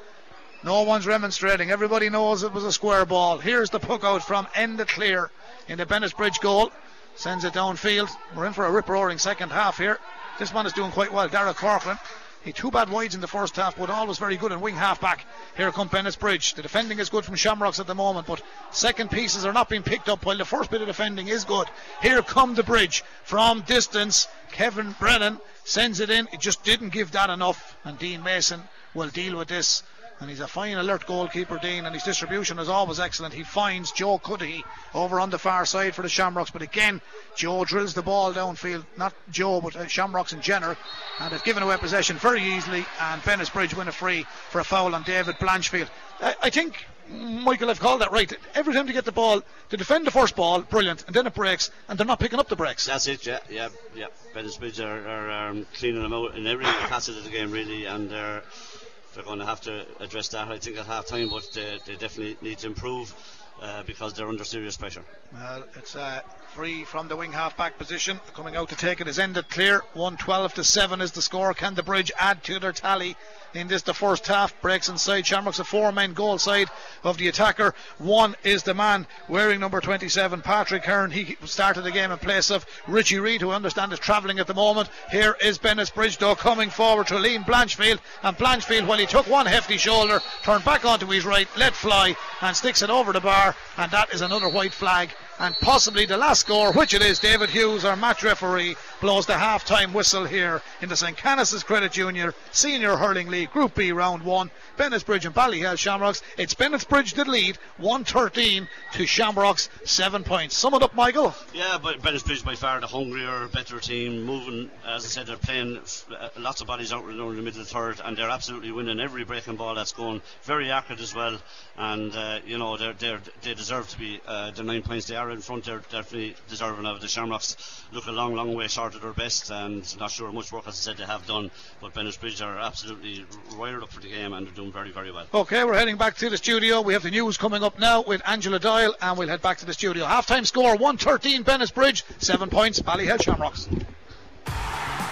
No one's remonstrating. Everybody knows it was a square ball. Here's the puck out from Enda Cleere in the Bennett's Bridge goal. Sends it downfield. We're in for a rip roaring second half here. This man is doing quite well. Dara Corcoran. He two bad wides in the first half, but always very good in wing half back. Here come Bennett's Bridge. The defending is good from Shamrocks at the moment, but second pieces are not being picked up while the first bit of defending is good. Here come the bridge from distance. Kevin Brennan sends it in. It just didn't give that enough, and Dean Mason will deal with this. And he's a fine alert goalkeeper, Dean, and his distribution is always excellent. He finds Joe Cuddihy over on the far side for the Shamrocks, but again, Joe drills the ball downfield. Not Joe, but uh, Shamrocks in general, and they've given away possession very easily. And Bennett's Bridge win a free for a foul on David Blanchfield. I, I think Michael, I've called that right. Every time they get the ball, they defend the first ball, brilliant, and then it breaks, and they're not picking up the breaks. That's it, yeah, yeah, yeah. Bennett Bridge are, are um, cleaning them out in every <coughs> facet of the game, really, and they're, they're going to have to address that, I think, at half time, but they, they definitely need to improve uh, because they're under serious pressure. Well, it's uh, free from the wing half back position. Coming out to take it is Enda Cleere. 112 to 7 is the score. Can the bridge add to their tally? in this the first half breaks inside Shamrock's a four men goal side of the attacker one is the man wearing number 27 Patrick Hearn he started the game in place of Richie Reid who I understand is travelling at the moment here is Bennett's Bridge though coming forward to Liam Blanchfield and Blanchfield when he took one hefty shoulder turned back onto his right let fly and sticks it over the bar and that is another white flag and possibly the last score, which it is. David Hughes, our match referee, blows the half time whistle here in the St. Canice's Credit Junior Senior Hurling League Group B Round 1. Bennettsbridge and Ballyhale Shamrocks. It's Bennettsbridge that lead 113 to Shamrocks 7 points. Sum it up, Michael. Yeah, but Bennettsbridge by far the hungrier, better team. Moving, as I said, they're playing uh, lots of bodies out in the middle of the third, and they're absolutely winning every breaking ball that's going. Very accurate as well, and uh, you know they're, they deserve to be uh, the nine points they are in front. They're definitely deserving of the Shamrocks. Look a long, long way short of their best, and not sure how much work, as I said, they have done. But Bennettsbridge are absolutely wired up for the game, and they're doing very, very well. Okay, we're heading back to the studio. We have the news coming up now with Angela Doyle, and we'll head back to the studio. Half time score 113 Bennettsbridge, 7 points, Ballyhale Shamrocks.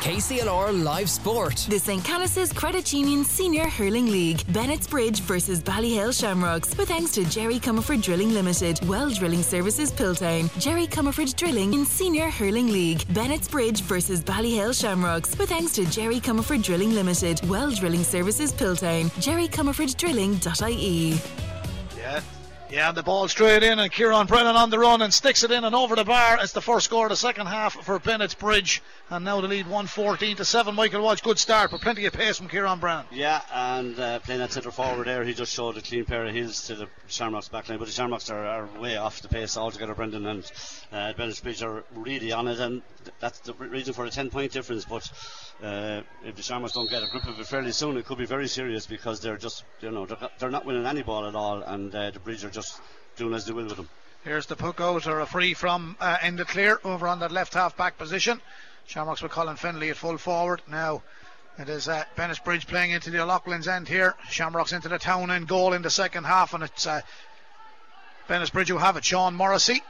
KCLR Live Sport. The St. Canice's Credit Union Senior Hurling League. Bennett's Bridge versus Ballyhale Shamrocks. With thanks to Jerry Comerford Drilling Limited. Well Drilling Services Piltown. Jerry Comerford Drilling in Senior Hurling League. Bennett's Bridge versus Ballyhale Shamrocks. With thanks to Jerry Comerford Drilling Limited. Well Drilling Services Piltown. JerryComerfordDrilling.ie. Yeah, yeah, the ball straight in, and Kieran Brennan on the run and sticks it in and over the bar. It's the first score of the second half for Bennett's Bridge, and now the lead 114 to 7. Michael Walsh, good start, but plenty of pace from Kieran Brennan. Yeah, and uh, playing that centre forward there, he just showed a clean pair of heels to the Shamrocks backline, but the Shamrocks are, are way off the pace altogether, Brendan, and uh, Bennettsbridge are really on it, and that's the reason for the 10 point difference. But uh, if the Shamrocks don't get a grip of it fairly soon, it could be very serious because they're just, you know, they're, they're not winning any ball at all, and uh, the Bridge are just doing as they will with them. Here's the puck out or a free from uh, Enda Cleere over on that left half back position. Shamrocks with Colin Fennelly at full forward. Now it is uh, Bennettsbridge playing into the Loughlin's end here. Shamrocks into the town end goal in the second half, and it's uh, Bennettsbridge who have it. Sean Morrissey.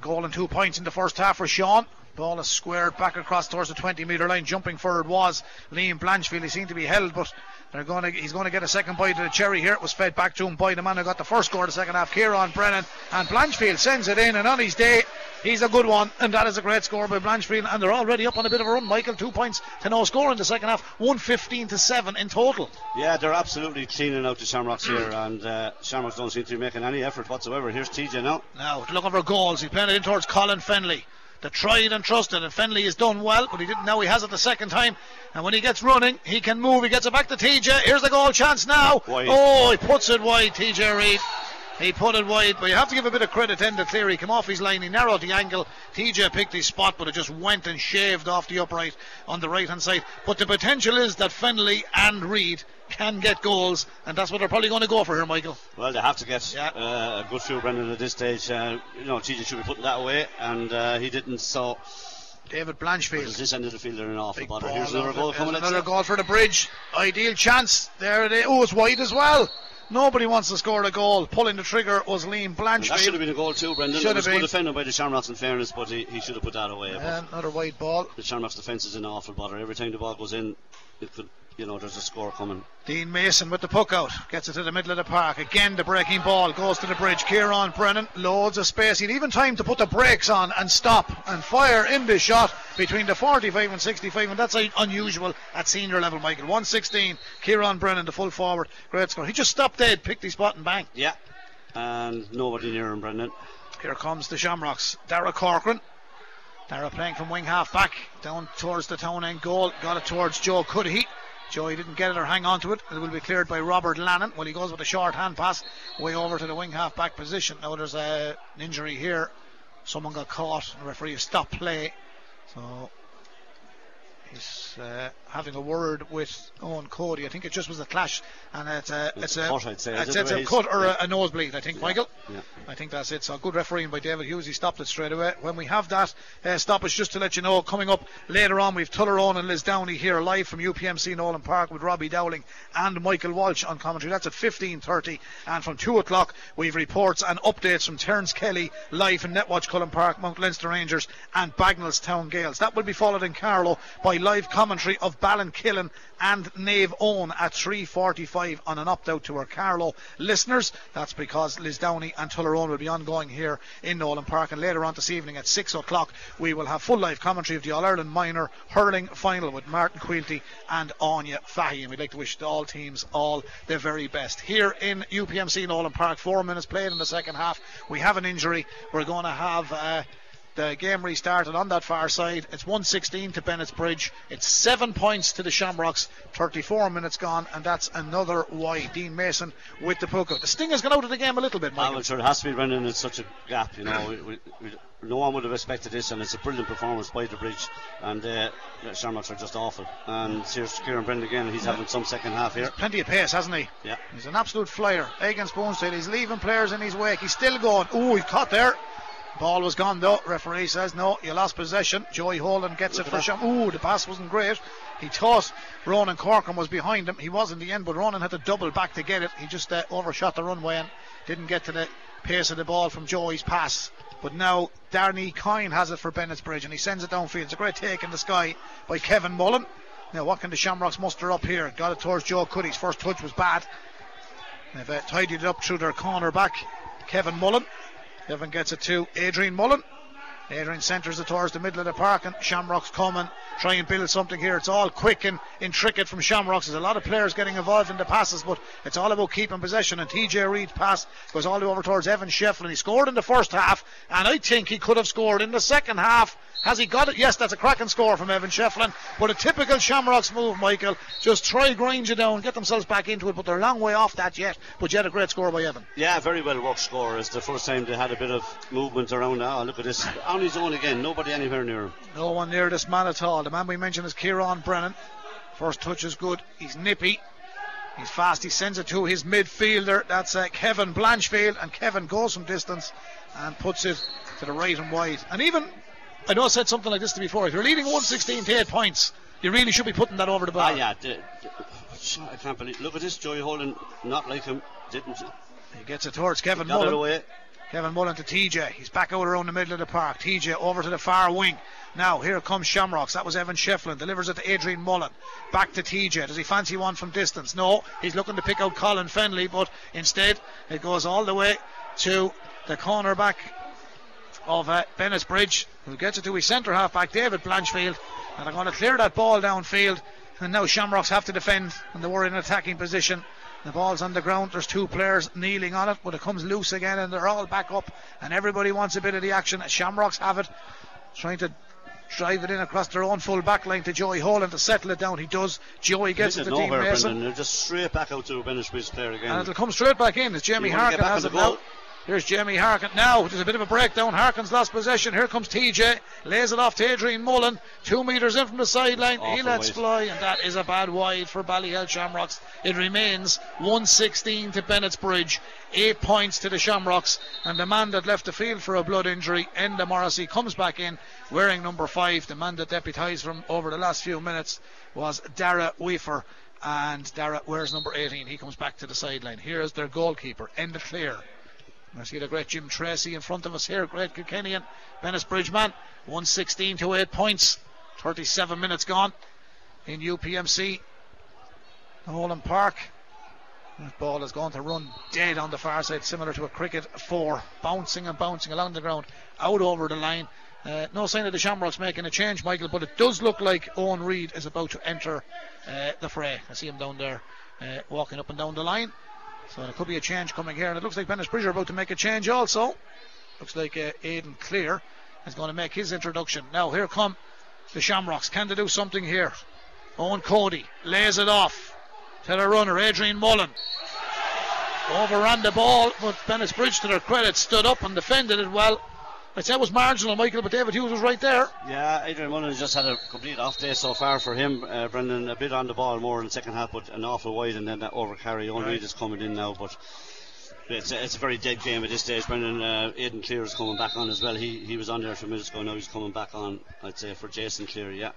Goal and two points in the first half for Sean. Ball is squared back across towards the 20 metre line. Jumping forward was Liam Blanchfield. He seemed to be held, but they're going to, he's going to get a second bite of the cherry here. It was fed back to him by the man who got the first score of the second half, Kieran Brennan. And Blanchfield sends it in, and on his day, he's a good one. And that is a great score by Blanchfield. And they're already up on a bit of a run, Michael. Two points to no score in the second half, 115 to 7 in total. Yeah, they're absolutely cleaning out the Shamrocks here, <clears throat> and uh, Shamrocks don't seem to be making any effort whatsoever. Here's TJ now. Now, looking for goals. He's playing it in towards Colin Fennelly the tried and trusted. And Fennelly has done well, but he didn't. Now he has it the second time. And when he gets running, he can move. He gets it back to TJ. Here's the goal chance now. Wide. Oh, he puts it wide, TJ Reid. He put it wide, but you have to give a bit of credit to Enda Cleere. He came off his line, he narrowed the angle. TJ picked his spot, but it just went and shaved off the upright on the right hand side. But the potential is that Fennelly and Reid can get goals, and that's what they're probably going to go for here, Michael. Well, they have to get yeah. uh, a good few, Brendan, at this stage. Uh, you know, TJ should be putting that away, and uh, he didn't, so. David Blanchfield. This end of the field, they're an awful bother. Here's another goal coming. Another goal for the bridge. Ideal chance. There it is. Oh, it's wide as well. Nobody wants to score a goal. Pulling the trigger was Liam Blanchfield. That should have been a goal too, Brendan. Should it was have been. good defended by the Shamrocks in fairness, but he, he should have put that away. Um, yeah, another wide ball. The Shamrocks defence is an awful bother. Every time the ball goes in, it could you know, there's a score coming. Dean Mason with the puck out, gets it to the middle of the park. Again, the breaking ball goes to the bridge. Kieran Brennan, loads of space. He'd even time to put the brakes on and stop and fire in the shot between the 45 and 65, and that's unusual at senior level, Michael. 116, Kieran Brennan, the full forward, great score. He just stopped dead, picked his spot, and bang. Yeah, and nobody near him, Brennan. Here comes the Shamrocks. Dara Corcoran. Dara playing from wing half back down towards the town end goal. Got it towards Joe Cuddihy. Joey didn't get it or hang on to it. It will be cleared by Robert Lannon. Well, he goes with a short hand pass way over to the wing half back position. Now there's a, an injury here. Someone got caught. The referee stopped play. So He's uh, having a word with Eoin Cody. I think it just was a clash, and it's a It's a a cut, I'd say, it's, it's a cut or Yeah. a, a nosebleed. I think, Michael. Yeah. I think that's it. So good refereeing by David Hughes. He stopped it straight away. When we have that uh, stoppage, just to let you know, coming up later on, we've Tullaroan and Lisdowney here live from UPMC Nolan Park with Robbie Dowling and Michael Walsh on commentary. That's at 15:30, and from two o'clock we've reports and updates from Terence Kelly live in Netwatch Cullen Park, Mount Leinster Rangers and Bagenalstown Gaels. That will be followed in Carlow by live commentary of Ballinkillen and Naomh Eoin at 3.45 on an opt-out to our Carlow listeners. That's because Lisdowney and Tullaroan will be ongoing here in Nolan Park. And later on this evening at 6 o'clock, we will have full live commentary of the All-Ireland Minor Hurling Final with Martin Quilty and Anya Fahy. And we'd like to wish all teams all the very best. Here in UPMC Nolan Park, four minutes played in the second half. We have an injury. We're going to have... Uh, the game restarted on that far side. It's 116 to Bennett's Bridge. It's seven points to the Shamrocks. 34 minutes gone, and that's another wide. Dean Mason with the puck. The sting has gone out of the game a little bit, Michael. well, sure, it has to be running in such a gap, you know. We, we, we, no one would have expected this, and it's a brilliant performance by the bridge. And uh, the Shamrocks are just awful. And here's Kieran Brennan again, he's having some second half here. Plenty of pace, hasn't he? Yeah. He's an absolute flyer. Against Bonesdale. He's leaving players in his wake. He's still going. Ooh, he's caught there. Ball was gone though. Referee says no, you lost possession. Joey Holden gets it for Sham. Ooh, the pass wasn't great. He thought Ronan Corcoran was behind him. He was in the end, but Ronan had to double back to get it. He just uh, overshot the runway and didn't get to the pace of the ball from Joey's pass. But now Darnay Coyne has it for Bennett's Bridge and he sends it downfield. It's a great take in the sky by Kevin Mullen. Now, what can the Shamrocks muster up here? Got it towards Joe Cuddihy's first touch was bad. They've uh, tidied it up through their corner back. Kevin Mullen. Kevin gets it to Adrian Mullen. Adrian centres it towards the middle of the park and Shamrocks come and try and build something here. It's all quick and intricate from Shamrocks. There's a lot of players getting involved in the passes, but it's all about keeping possession. And TJ Reid's pass goes all the way over towards Evan Shefflin. He scored in the first half, and I think he could have scored in the second half. Has he got it? Yes, that's a cracking score from Evan Shefflin. But a typical Shamrocks move, Michael. Just try grind you down, get themselves back into it, but they're a long way off that yet. But yet a great score by Evan. Yeah, very well worked score. It's the first time they had a bit of movement around now. Look at this. On his own again, nobody anywhere near him. No one near this man at all. The man we mentioned is Kieran Brennan. First touch is good. He's nippy. He's fast. He sends it to his midfielder. That's uh, Kevin Blanchfield. And Kevin goes from distance and puts it to the right and wide. And even, I know I said something like this to before. If you're leading 116 to 8 points, you really should be putting that over the bar. Ah, yeah. The, the, I can't believe. Look at this. Joey Holden, not like him, didn't. He gets it towards Kevin Got it Mullen. away. Kevin Mullen to TJ. He's back out around the middle of the park. TJ over to the far wing. Now here comes Shamrocks. That was Evan Shefflin. Delivers it to Adrian Mullen. Back to TJ. Does he fancy one from distance? No. He's looking to pick out Colin Fennelly, but instead it goes all the way to the cornerback of uh, Bennett's Bridge, who gets it to his centre half back, David Blanchfield. And they're going to clear that ball downfield. And now Shamrocks have to defend, and they were in an attacking position. The ball's on the ground. There's two players kneeling on it, but it comes loose again, and they're all back up. And everybody wants a bit of the action. Shamrocks have it, trying to drive it in across their own full back line to Joey Holden to settle it down. He does. Joey gets it to Dean Mason. Brendan. They're just straight back out to a Bennett Bridge player again. And it'll come straight back in as Jamie Harkin has it now. Here's Jamie Harkin. Now, there's a bit of a breakdown. Harkin's lost possession. Here comes TJ. Lays it off to Adrian Mullen. Two metres in from the sideline. he lets wide. fly, and that is a bad wide for Ballyhale Shamrocks. It remains 116 to Bennett's Bridge. Eight points to the Shamrocks. And the man that left the field for a blood injury, Enda Morrissey, comes back in wearing number five. The man that deputised from over the last few minutes was Dara Weaver. And Dara wears number 18. He comes back to the sideline. Here's their goalkeeper, Enda Cleere. I see the great Jim Tracy in front of us here. Great Kilkenny Bennis Bridgeman. 116 to 8 points. 37 minutes gone in UPMC. Nolan Park. That ball is going to run dead on the far side, similar to a cricket four. Bouncing and bouncing along the ground, out over the line. Uh, no sign of the Shamrocks making a change, Michael, but it does look like Eoin Reid is about to enter uh, the fray. I see him down there uh, walking up and down the line. So there could be a change coming here, and it looks like Bridge are about to make a change also. Looks like uh, Aidan Cleere is going to make his introduction. Now here come the Shamrocks. Can they do something here? Eoin Cody lays it off to the runner, Adrian Mullen. Overran the ball, but Bennis Bridge, to their credit, stood up and defended it well. I'd say it was marginal, Michael, but David Hughes was right there. Yeah, Adrian Mullen has just had a complete off day so far for him. Uh, Brendan a bit on the ball more in the second half, but an awful wide, and then that over carry. Eoin Right. Reid is coming in now, but it's a, it's a very dead game at this stage. Brendan uh, Aidan Cleere is coming back on as well. He he was on there a few minutes ago. Now he's coming back on. I'd say for Jason Cleere, yeah.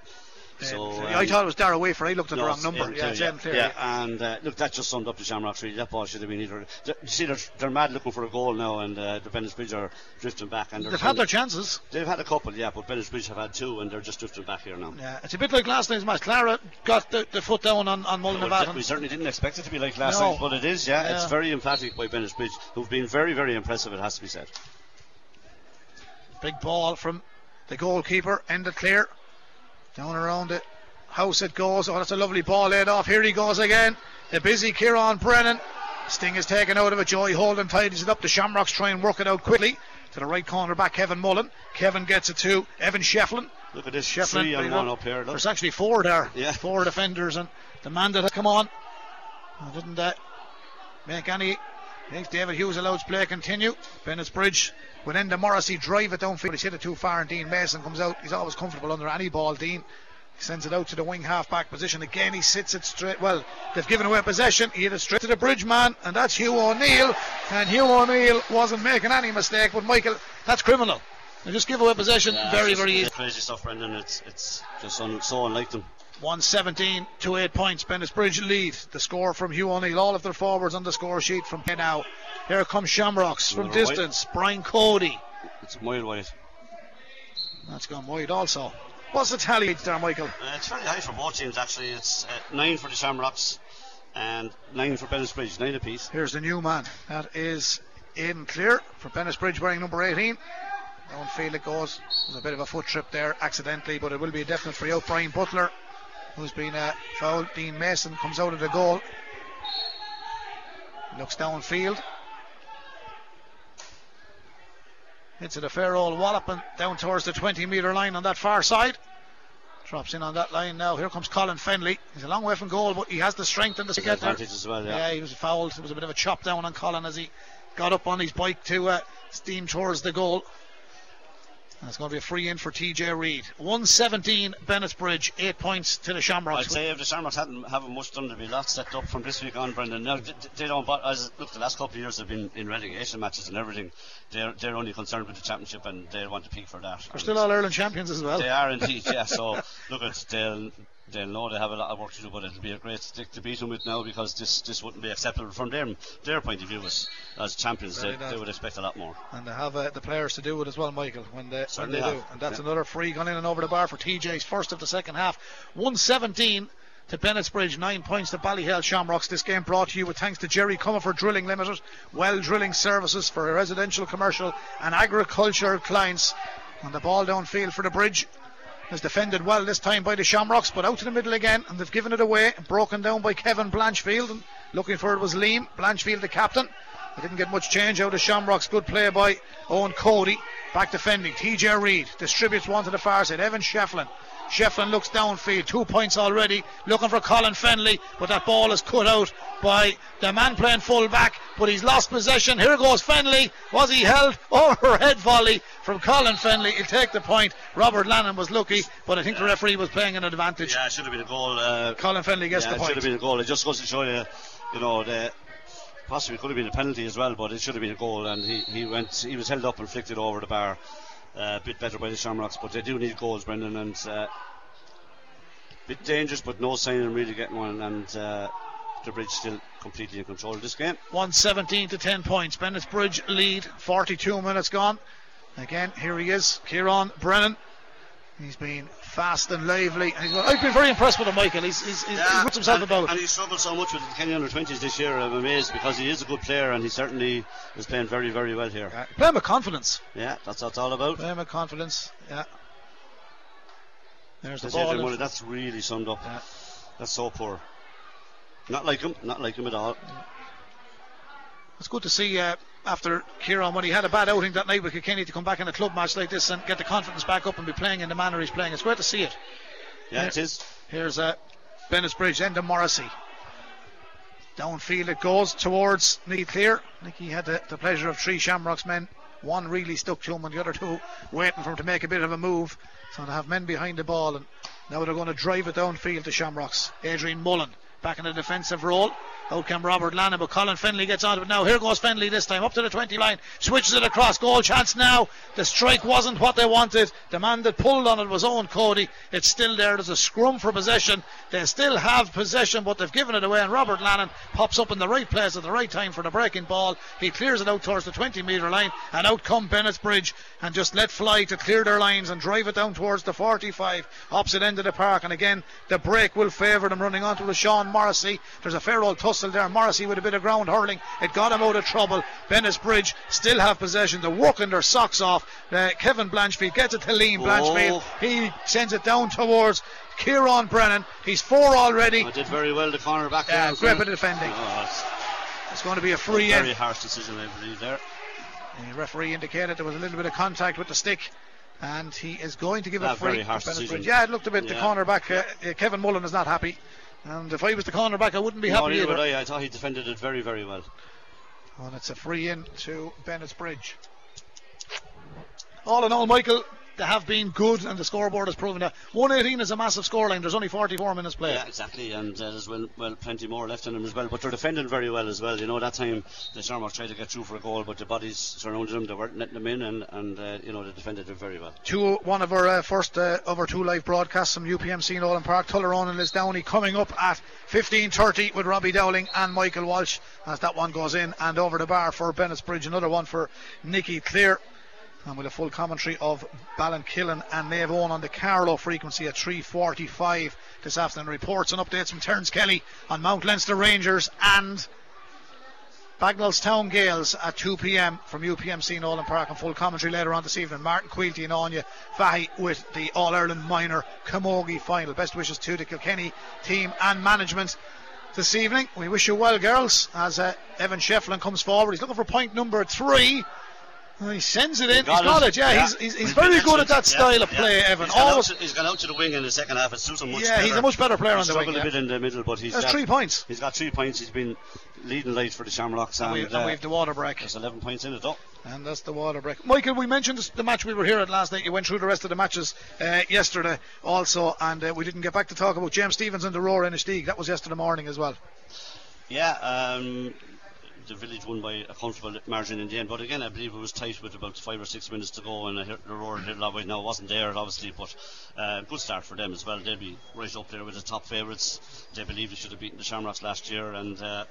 So Yeah, I thought it was Dara Wafer. I looked at the wrong number. Yeah, Aidan Cleere. yeah. and uh, look, that just summed up the Shamrocks really. That ball should have been either. You see, they're, they're mad looking for a goal now, and uh, the Bennett Bridge are drifting back. And They've had their chances. They've had a couple, yeah, but Bennett Bridge have had two, and they're just drifting back here now. Yeah, it's a bit like last night's match. Clara got the, the foot down on, on we certainly didn't expect it to be like last No. night, but it is, yeah. Yeah. It's very emphatic by Bennett Bridge, who've been very, very impressive, it has to be said. Big ball from the goalkeeper, Enda Cleere. Down around the house it goes. Oh, that's a lovely ball laid off. Here he goes again. The busy Kieran Brennan. Sting is taken out of it. Joey Holden tidies it up. The Shamrocks try and work it out quickly. To the right corner back, Kevin Mullen. Kevin gets it to Evan Shefflin. Look at this, Shefflin, three on one up here. Look. There's actually four there. Yeah. Four defenders and the man that has come on. didn't uh, make any. Makes David Hughes allows play continue. Bennett's Bridge with Enda Morrissey drive it downfield. He's hit it too far and Dean Mason comes out. He's always comfortable under any ball. Dean sends it out to the wing half back position again. He sits it straight. Well, they've given away possession. He hit it straight to the bridge man, and that's Hugh O'Neill. And Hugh O'Neill wasn't making any mistake, but Michael, that's criminal. They just give away possession Yeah, very, very easy. Crazy stuff, Brendan. It's, it's just un, so unlike them. 117 to 8 points. Bridge lead. The score from Hugh O'Neill. All of their forwards on the score sheet from here now. Here comes Shamrocks from Another white. distance. Brian Cody. It's mile wide. That's gone wide also. What's the tally there, Michael? Uh, it's very high for both teams, actually. It's uh, nine for the Shamrocks and nine for Bennett Bridge, nine apiece. Here's the new man. That is Aidan Cleere for Bridge wearing number 18. Downfield it goes. There's a bit of a foot trip there accidentally, but it will be a definite free out. Brian Butler, who's been uh, fouled. Dean Mason comes out of the goal. Looks downfield. Hits it a fair old wallop and down towards the 20 metre line on that far side. Drops in on that line now. Here comes Colin Fennelly. He's a long way from goal, but he has the strength and the to get there. Advantage as well, yeah. Yeah, he was fouled. It was a bit of a chop down on Colin as he got up on his bike to uh, steam towards the goal. It's going to be a free in for TJ Reid. 117 Bennett's Bridge, eight points to the Shamrocks. I'd say if the Shamrocks hadn't haven't much done, there'd be lots set up from this week on, Brendan. Now, they, they don't, but as look, the last couple of years they've been in relegation matches and everything. They're they're only concerned with the championship and they want to peak for that. They're still All Ireland champions as well. They are indeed, yeah. So look, at they'll they'll know they have a lot of work to do, but it'll be a great stick to beat them with now because this this wouldn't be acceptable from them their point of view as as champions. They, they would expect a lot more. And they have uh, the players to do it as well, Michael, when they, when Certainly they do. And that's Yeah. another free gone in and over the bar for TJ's first of the second half. 117 to Bennett's Bridge, nine points to Ballyhale Shamrocks. This game brought to you with thanks to Jerry Comerford Drilling Limited, well drilling services for residential, commercial, and agricultural clients. And the ball downfield for the bridge is defended well this time by the Shamrocks, but out to the middle again, and they've given it away, broken down by Kevin Blanchfield. And looking for it was Liam Blanchfield, the captain. He didn't get much change out of Shamrocks. Good play by Eoin Cody. Back defending. TJ Reid distributes one to the far side. Evan Shefflin. Shefflin looks downfield. Two points already. Looking for Colin Fennelly, but that ball is cut out by the man playing full back. But he's lost possession. Here goes Fennelly. Was he held? <laughs> Overhead volley from Colin Fennelly. He'll take the point. Robert Lannon was lucky, but I think the referee was playing an advantage. Yeah, it should have been a goal. Uh, Colin Fennelly gets yeah, the it should point. have been a goal. It just goes to show you, you know, the possibly could have been a penalty as well, but it should have been a goal. And he, he went, he was held up and flicked it over the bar. Uh, a bit better by the Shamrocks, but they do need goals, Brendan, and uh, bit dangerous, but no sign of really getting one. And uh, the bridge still completely in control of this game. 117 to 10 points. Bennett's Bridge lead. 42 minutes gone. Again, here he is, Kieran Brennan. He's been fast and lively. And he's, I've been very impressed with him, Michael. He's, he's, he's, he puts himself and, about. and he struggled so much with the Kenny under 20s this year. I'm amazed because he is a good player and he certainly is playing very, very well here. Yeah, play him with confidence. Yeah, that's what it's all about. Play him with confidence. Yeah. There's the That's, ball. Adrian in- that's really summed up. Yeah. That's so poor. Not like him, not like him at all. It's good to see uh, after Kieran when he had a bad outing that night with Kilkenny to come back in a club match like this and get the confidence back up and be playing in the manner he's playing. It's great to see it. Yeah, Yeah. it is. Here's uh, Bennett's Bridge, Enda Morrissey. Downfield it goes towards Neil Clear. I think he had the, the pleasure of three Shamrocks men One really stuck to him, and the other two waiting for him to make a bit of a move. So to have men behind the ball, and now they're going to drive it downfield to Shamrocks. Adrian Mullen back in a defensive role. Out came Robert Lannan, but Colin Fennelly gets on it now. Here goes Fennelly this time, up to the 20 line, switches it across, goal chance now. The strike wasn't what they wanted. The man that pulled on it was Eoin Cody. It's still there. There's a scrum for possession. They still have possession, but they've given it away. And Robert Lannan pops up in the right place at the right time for the breaking ball. He clears it out towards the 20 metre line, and out come Bennett's Bridge and just let fly to clear their lines and drive it down towards the 45 opposite end of the park. And again, the break will favour them running onto the Sean Morrissey. There's a fair old tussle there. Morrissey with a bit of ground hurling. It got him out of trouble. Bennett's Bridge still have possession. They're working their socks off. Uh, Kevin Blanchfield gets it to Liam oh. Blanchfield. He sends it down towards Kieran Brennan. He's four already. I did very well the corner back there. Yeah, grip defending. Oh, it's, going to be a free a Very harsh decision, I believe, there. The referee indicated there was a little bit of contact with the stick and he is going to give a free. Very harsh decision. Yeah, it looked a bit. Yeah. The corner back, uh, uh, Kevin Mullen is not happy. And if I was the cornerback, I wouldn't be no, happy either. I. I thought he defended it very, very well. And it's a free in to Bennett's Bridge. All in all, Michael, they have been good, and the scoreboard has proven that. 118 is a massive scoreline. There's only 44 minutes played. Yeah, exactly, and uh, there's well, well, plenty more left in them as well. But they're defending very well as well. You know, that time the Shamrock tried to get through for a goal, but the bodies surrounded them. They weren't letting them in, and, and uh, you know they defended it very well. Two, one of our uh, first uh, of our two live broadcasts from UPMC in Nolan Park. Tullaroan and Lisdowney coming up at 15:30 with Robbie Dowling and Michael Walsh as that one goes in, and over the bar for Bennett's Bridge, another one for Nicky Cleere and with a full commentary of Ballinkillen and Naomh Eoin on the Carlow frequency at 3.45 this afternoon. Reports and updates from Terence Kelly on Mount Leinster Rangers and Bagenalstown Gaels at 2pm from UPMC Nolan Park and full commentary later on this evening. Martin Quilty and Anya Fahy with the All-Ireland Minor Camogie final. Best wishes to the Kilkenny team and management this evening. We wish you well, girls, as uh, Evan Shefflin comes forward. He's looking for point number three. He sends it in. He's got, it. Yeah, yeah, he's, he's, he's very good at that style yeah, of play, yeah. Evan. He's gone, to, he's gone, out to the wing in the second half. It suits him much Yeah, better. he's a much better player he's on the wing. a bit in the middle, but he's got three points. He's got three points. He's been leading light for the Shamrocks, and, and, we, uh, we have the water break. There's 11 points in it, though. And that's the water break. Michael, we mentioned the match we were here at last night. You went through the rest of the matches uh, yesterday also, and uh, we didn't get back to talk about James Stephens and the Rower Inistioge. That was yesterday morning as well. Yeah, um, the village won by a comfortable margin in the end. But again, I believe it was tight with about five or six minutes to go, and the Rower did lot now. It wasn't there, obviously, but uh, good start for them as well. They'll be right up there with the top favourites. They believe they should have beaten the Shamrocks last year, and uh,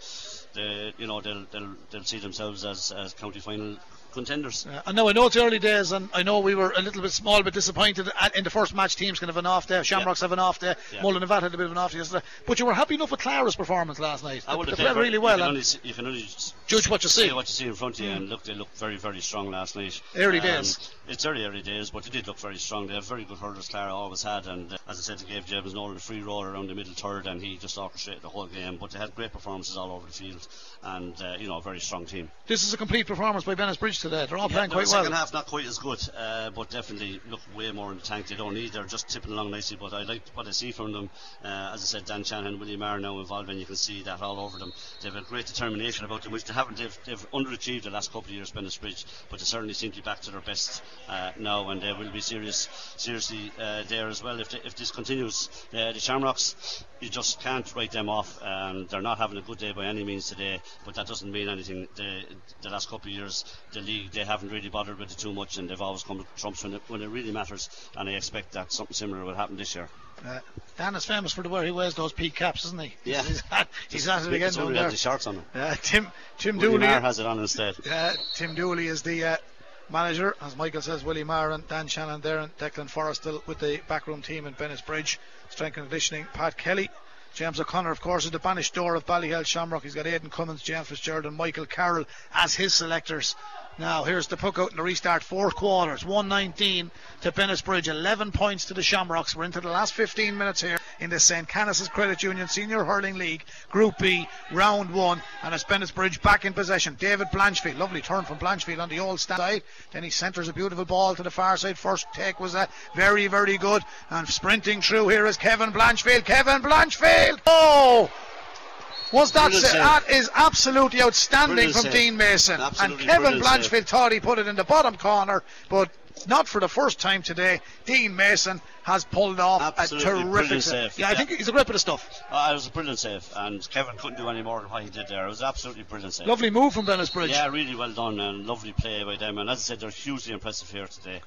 they, you know they'll, they'll they'll see themselves as, as county final contenders. Uh, I know, I know it's early days, and I know we were a little bit small, but disappointed at, in the first match. Teams can have an off day. Shamrocks yeah. have an off day. Yeah. Mullinavat had a bit of an off day yesterday. But you were happy enough with Clara's performance last night. I would they, played really well. You can, only, you can only judge what you see. What you see in front of you, and look, they looked very, very strong last night. Early um, days. It's early, early days, but they did look very strong. They have very good hurlers. Clara always had, and uh, as I said, they gave James Nolan a free roll around the middle third, and he just orchestrated the whole game. But they had great performances all over the field, and uh, you know, a very strong team. This is a complete performance by Bennett's Bridge today. They're all yeah, playing quite well. Second half not quite as good, uh, but definitely look way more in the tank. They don't need. They're just tipping along nicely. But I like what I see from them. Uh, as I said, Dan Shanahan, William Maher now involved, and you can see that all over them. They have a great determination about them, which they haven't. They've, they've underachieved the last couple of years, Bennett's Bridge, but they certainly seem to be back to their best uh, now, and they will be serious, seriously uh, there as well if, they, if this continues. Uh, the Shamrocks, you just can't write them off. Um, they're not having a good day by any means today, but that doesn't mean anything. The, the last couple of years, the league they haven't really bothered with it too much, and they've always come to trumps when it, when it really matters. And I expect that something similar will happen this year. Uh, Dan is famous for the way he wears those peak caps, isn't he? Yeah, he's, at, he's at it again down there. The shorts on him. Uh, Tim Tim Willie Dooley has it on instead. Uh, Tim Dooley is the uh, manager, as Michael says. Willie Maher and Dan Shanahan there, and Declan Forrest still with the backroom team in Bennett's Bridge. Strength and conditioning. Pat Kelly. James O'Connor, of course, is the bainisteoir of Ballyhale Shamrock. He's got Aidan Cummins, James Fitzgerald, and Michael Carroll as his selectors. Now, here's the puck out in the restart. Four quarters. 119 to Bennett's 11 points to the Shamrocks. We're into the last 15 minutes here in the St. Canice's Credit Union Senior Hurling League, Group B, Round 1. And it's Bennett's back in possession. David Blanchfield. Lovely turn from Blanchfield on the old stand side. Then he centres a beautiful ball to the far side. First take was uh, very, very good. And sprinting through here is Kevin Blanchfield. Kevin Blanchfield! Oh! Was that Brilliant that is absolutely outstanding Brilliant from save. Dean Mason. Absolutely and Kevin brilliant Blanchfield save. thought he put it in the bottom corner, but not for the first time today. Dean Mason has pulled off Absolutely a terrific save. Yeah, I think he's a grip of stuff. Uh, it was a brilliant save, and Kevin couldn't do any more than what he did there. It was absolutely brilliant save. Lovely move from Bennis Bridge. Yeah, really well done and lovely play by them. And as I said, they're hugely impressive here today.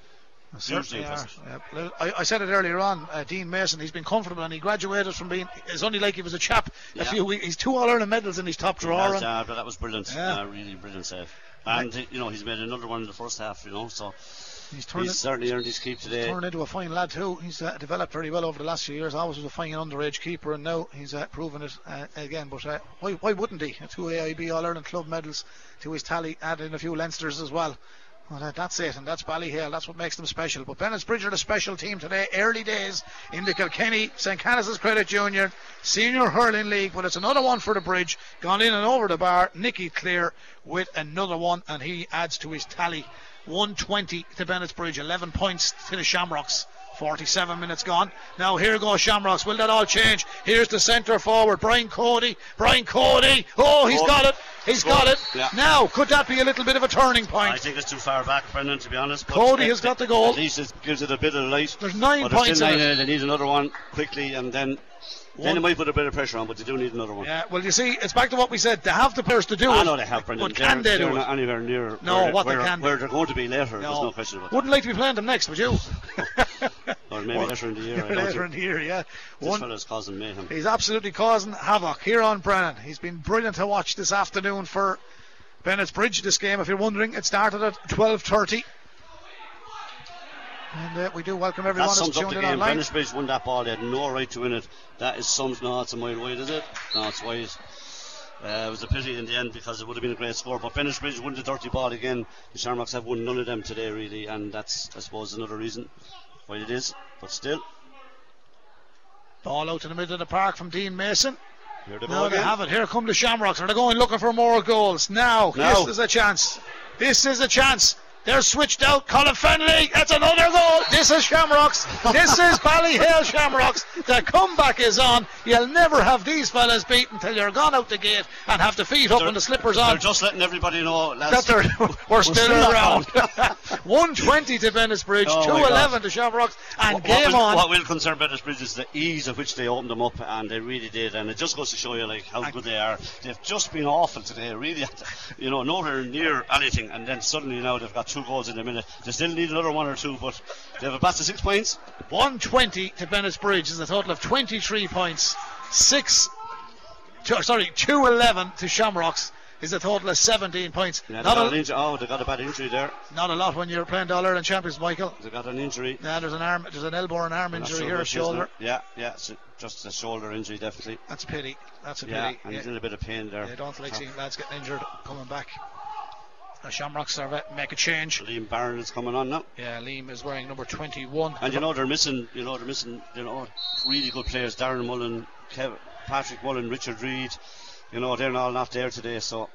Certainly are. Yeah, I, I said it earlier on. Uh, Dean Mason, he's been comfortable and he graduated from being. It's only like he was a chap a Yeah. few weeks. He's two All Ireland medals in his top drawer. Uh, but that was brilliant. Yeah. Uh, really brilliant save. And uh, you know he's made another one in the first half. You know, so he's turned, he's certainly earned his keep today. He's turned into a fine lad too. He's uh, developed very well over the last few years. Always was a fine underage keeper, and now he's uh, proven it uh, again. But uh, why, why wouldn't he? Two AIB All Ireland club medals to his tally, adding a few Leinsters as well. Well, uh, that's it, and that's Ballyhale. That's what makes them special. But Bennett's Bridge are the special team today. Early days in the Kilkenny St. Canice's Credit Junior Senior Hurling League. But it's another one for the Bridge. Gone in and over the bar. Nicky Cleere with another one, and he adds to his tally. 120 to Bennett's Bridge, 11 points to the Shamrocks. 47 minutes gone. Now here goes Shamrocks. Will that all change? Here's the centre forward, Brian Cody. Brian Cody. Oh, he's Scored. got it. He's got it. Yeah. Now, could that be a little bit of a turning point? I think it's too far back, Brendan, to be honest. Cody has got the goal. At least it gives it a bit of light. There's nine but points in it. They need another one quickly, and then then they might put a bit of pressure on, but they do need another one. Yeah, well, you see, it's back to what we said. They have the players to do I it. I know they have, Brendan. But can they're, they they're do not it? anywhere near No, where, what they can where they're going to be later. There's no question about that. Wouldn't like to be playing them next, would you? <laughs> Or maybe later in the year. I later in the year, yeah. This One, fella's causing mayhem. he's absolutely causing havoc here on Brennan. He's been brilliant to watch this afternoon for Bennett's Bridge. This game, if you're wondering, it started at 12:30. And uh, we do welcome everyone That who's sums up the game. Brendan Bridge won that ball. They had no right to win it. That is sums No, it's a mile wide, is it? No, it's wide. Uh, it was a pity in the end because it would have been a great score. But Bennett Bridge won the dirty ball again. The Shamrocks have won none of them today, really, and that's, I suppose, another reason why it is. But still, Ball out in the middle of the park from Dean Mason. here they Now they have it. Here come the Shamrocks. Are they going looking for more goals? Now, Now. this is a chance. This is a chance. They're switched out. Colin Fennelly. That's another goal. This is Shamrocks. This <laughs> is Ballyhale Shamrocks. The comeback is on. You'll never have these fellas beaten till you're gone out the gate and have the feet up They're- and the slippers on. They're just letting everybody know That they're, <laughs> we're still still around. around. <laughs> 120 to Bennett's Bridge, Oh my 211 to Shamrocks, and what, game what will, on. What will concern British Bridge is the ease of which they opened them up, and they really did. And it just goes to show you like how good they are. They've just been awful today, really. You know, nowhere near anything, and then suddenly now they've got two goals in a minute. They still need another one or two, but they have a pass to six points. 120 to Bennett's Bridge is a total of 23 points. Six, two, sorry, 211 to Shamrocks is a total of 17 points. Yeah, they not, a, injury. Oh, they got a bad injury there. not a lot when you're playing All Ireland champions, Michael. They got an injury. Yeah, there's an arm, there's an elbow and arm injury sure here, a it is now. shoulder. Yeah, yeah, it's just a shoulder injury, definitely. That's a pity. That's a Yeah, pity. and he's Yeah. in a bit of pain there. They don't like seeing lads getting injured coming back. The Shamrocks are make a change. Liam Barron is coming on now. Yeah, Liam is wearing number 21. And you know they're missing, you know they're missing, you know, really good players. Darren Mullen, Kev, Patrick Mullen, Richard Reid. You know they're all not there today, so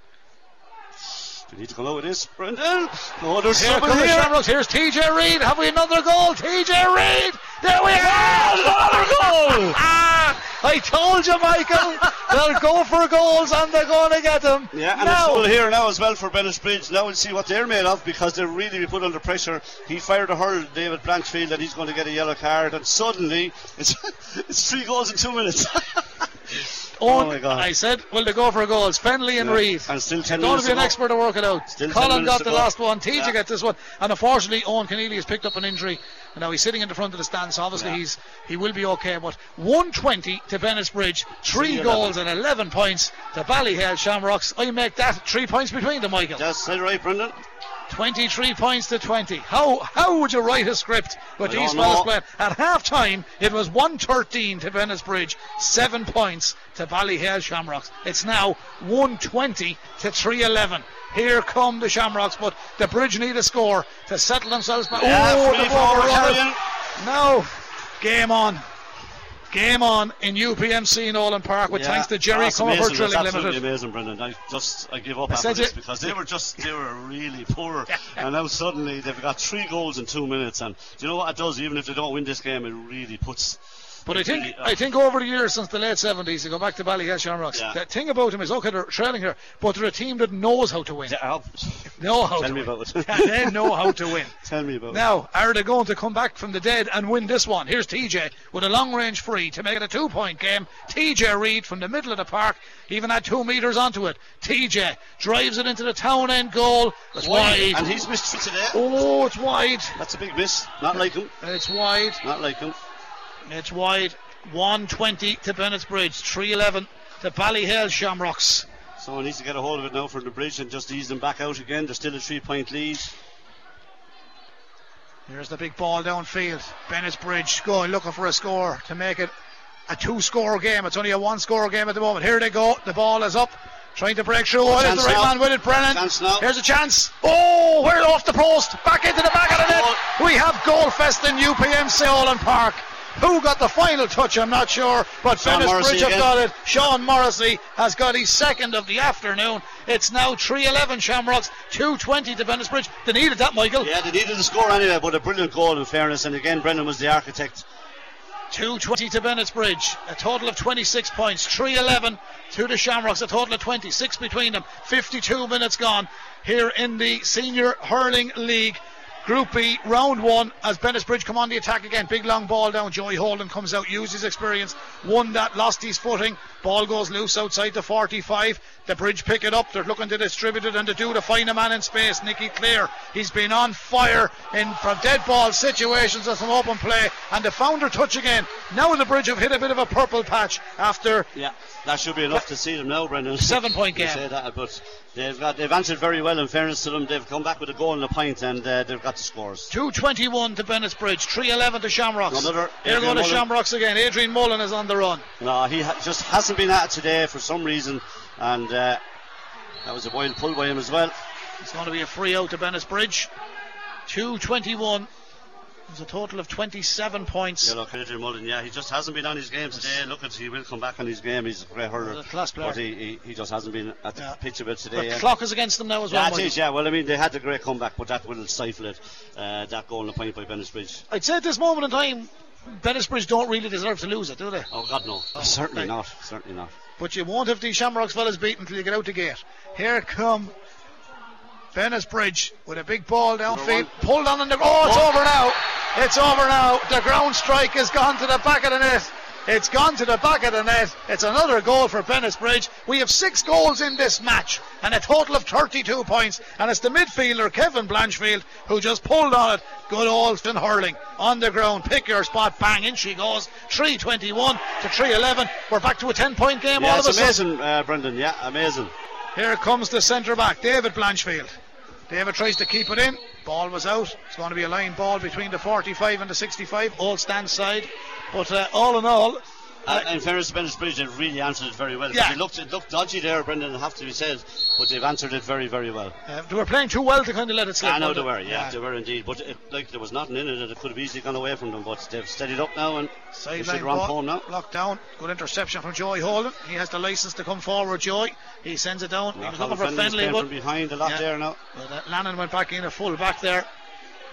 they need to come out with this. Brendan, oh, there's Here the here. Shamrocks. Here's TJ Reid. Have we another goal? TJ Reid. There we are. Another goal. <laughs> ah, I told you, Michael. They'll go for goals and they're going to get them. Yeah, and now. it's all here now as well for Bennett Bridge. Now we'll see what they're made of because they're really put under pressure. He fired a hurl, David Blanchfield, and he's going to get a yellow card. And suddenly, it's <laughs> it's three goals in two minutes. <laughs> Owen, oh my God. I said, will they go for goals? Fennelly and Yeah, Reid. and still 10 Don't be an expert to work it out. Still Colin got the last one. TJ Yeah. gets this one. And unfortunately, Owen Keneally has picked up an injury. And now he's sitting in the front of the stands. So obviously, Yeah. he's he will be okay. But 120 to Bennett's Bridge, three goals and 11 points to Ballyhale Shamrocks. I make that three points between them, Michael. That's that right, Brendan. 23 points to 20. How how would you write a script with these fellas playing? At half time, it was 113 to Bennett's Bridge, 7 points to Ballyhale Shamrocks. It's now 120 to 311. Here come the Shamrocks, but the Bridge need a score to settle themselves back. Yeah, oh, the ball. Now, game on. Game on in UPMC in Nolan Park with Yeah, thanks to Jerry amazing. Drilling That's absolutely Limited. amazing, Brendan. I just I give up I after this you- because they were just they were really poor, <laughs> and now suddenly they've got three goals in two minutes. And do you know what it does? Even if they don't win this game, it really puts But I think I think over the years since the late seventies, you go back to Ballyhale Shamrocks. Yeah. The thing about them is okay, they're trailing here, but they're a team that knows how to win. Yeah, <laughs> Know how Tell to me win. about it. <laughs> they know how to win. <laughs> Tell me about it. Now, are they going to come back from the dead and win this one? Here's TJ with a long range free to make it a two point game. TJ Reid from the middle of the park, even had two metres onto it. TJ drives it into the town end goal. It's wide. And he's missed it today. Oh, it's wide. That's a big miss. Not like him. It's wide. Not like him. It's wide. 120 to Bennett's Bridge. 311 to Ballyhale Shamrocks. Someone needs to get a hold of it now from the bridge and just ease them back out again. There's still a three point lead. Here's the big ball downfield. Bennett's Bridge going looking for a score to make it a two score game. It's only a one score game at the moment. Here they go. The ball is up. Trying to break through. Oh, there's the right now. man with it, Brennan. Chance now. Here's a chance. Oh, we're off the post. Back into the back of the net. We have goal fest in UPMC Nolan Park. Who got the final touch? I'm not sure, but Sean Morrissey Bridge have again. got it. Sean Morrissey has got his second of the afternoon. It's now 3-11 Shamrocks, 2-20 to Bennett's Bridge. They needed that, Michael. Yeah, they needed a score anyway, but a brilliant goal in fairness. And again, Brendan was the architect. 220 to Bennett's Bridge. A total of 26 points. 311 to the Shamrocks. A total of 26 between them. 52 minutes gone here in the Senior Hurling League. Group B, round one, as Bennett's Bridge come on the attack again. Big long ball down. Joey Holden comes out, used his experience, won that, lost his footing. Ball goes loose outside the 45. The Bridge pick it up. They're looking to distribute it and to do to find a man in space. Nicky Cleere. He's been on fire in from dead ball situations and some open play. And the founder touch again. Now the Bridge have hit a bit of a purple patch after Yeah, that should be enough to see them now, Brendan. <laughs> Seven point game. say that, but they've got they've answered very well. In fairness to them, they've come back with a goal and a point, and uh, they've got the scores. 221 to Bennett's Bridge, 311 to Shamrocks. Another Here go to Shamrocks again. Adrian Mullen is on the run. No, he ha- just hasn't been at it today for some reason, and uh, that was a wild pull by him as well. It's going to be a free out to Bennett's Bridge. 221. There's a total of 27 points. Yeah, look, Adrian Mullen, yeah, he just hasn't been on his game today. Look, at he will come back on his game. He's a great hurler, a class player. but he, he, he just hasn't been at the Yeah. pitch of it The today. yeah. clock is against them now as well. Yeah, it Michael. yeah. Well, I mean, they had a great comeback, but that will stifle it. Uh, that goal and the point by Bennett's Bridge. I'd say at this moment in time, Bennett's Bridge don't really deserve to lose it, do they? Oh God, no, Oh, certainly right. not, certainly not. But you won't have these Shamrocks fellas beaten until you get out the gate. Here come Bennett's Bridge with a big ball downfield. Pulled on in the. Oh, it's over now. It's over now. The ground strike has gone to the back of the net. It's gone to the back of the net. It's another goal for Bridge. We have six goals in this match and a total of 32 points. And it's the midfielder, Kevin Blanchfield, who just pulled on it. Good Alston hurling on the ground. Pick your spot. Bang. In she goes. 321 to 311. We're back to a 10 point game Yeah, all of a sudden. amazing, uh, Brendan. Yeah, amazing. Here comes the centre back, David Blanchfield. David tries to keep it in. Ball was out. It's going to be a line ball between the 45 and the 65. All stand side. But uh, all in all, Uh, in fairness to Bennett's Bridge, they've really answered it very well. Yeah. It looked, it looked dodgy there, Brendan, have to be said, but they've answered it very, very well. uh, they were playing too well to kind of let it slip. I know they were, yeah, they were indeed. But it, like there was nothing in it, and it could have easily gone away from them. But they've steadied up now, and they Sideline should run home now. locked down. Good interception from Joey Holden. He has the license to come forward, Joey. He sends it down. he was Colin looking for Fennelly, but behind a lot Yeah. there now. But uh, Lannon went back in a full back there.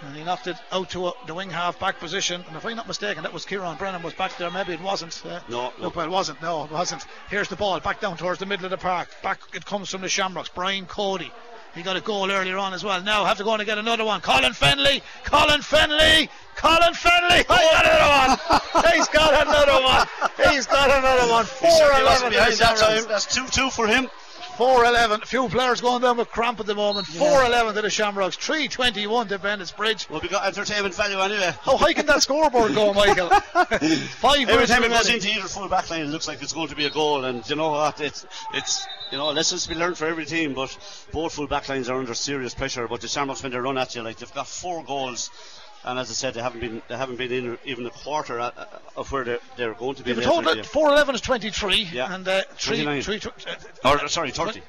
And he knocked it out to a, the wing half back position. And if I'm not mistaken, that was Kieran Brennan was back there. Maybe it wasn't. Uh, No, no. Well, it wasn't. No, it wasn't. Here's the ball back down towards the middle of the park. Back it comes from the Shamrocks. Brian Cody. He got a goal earlier on as well. Now have to go on and get another one. Colin Fennelly. Colin Fennelly. Colin Fennelly. Oh, he got another one. He's got another one. He's got another one. He 4 wasn't 11 behind that time. That's 2 2 for him. 4-11. A few players going down with cramp at the moment. 4-11 to the Shamrocks. 3-21 to Bennett's Bridge. Well, we got entertainment value anyway. How high can that scoreboard go, Michael? <laughs> Five Every time it goes into either full back line, it looks like it's going to be a goal. And you know what? It's it's you know lessons to be learned for every team. But both full back lines are under serious pressure. But the Shamrocks when they run at you, like they've got four goals. And as I said, they haven't been they haven't been in even a quarter uh, of where they're, they're going to be. Later in the total game. 4-11 is 23. Yeah. And uh, three, 29. three, tw- uh, Or sorry, thirty.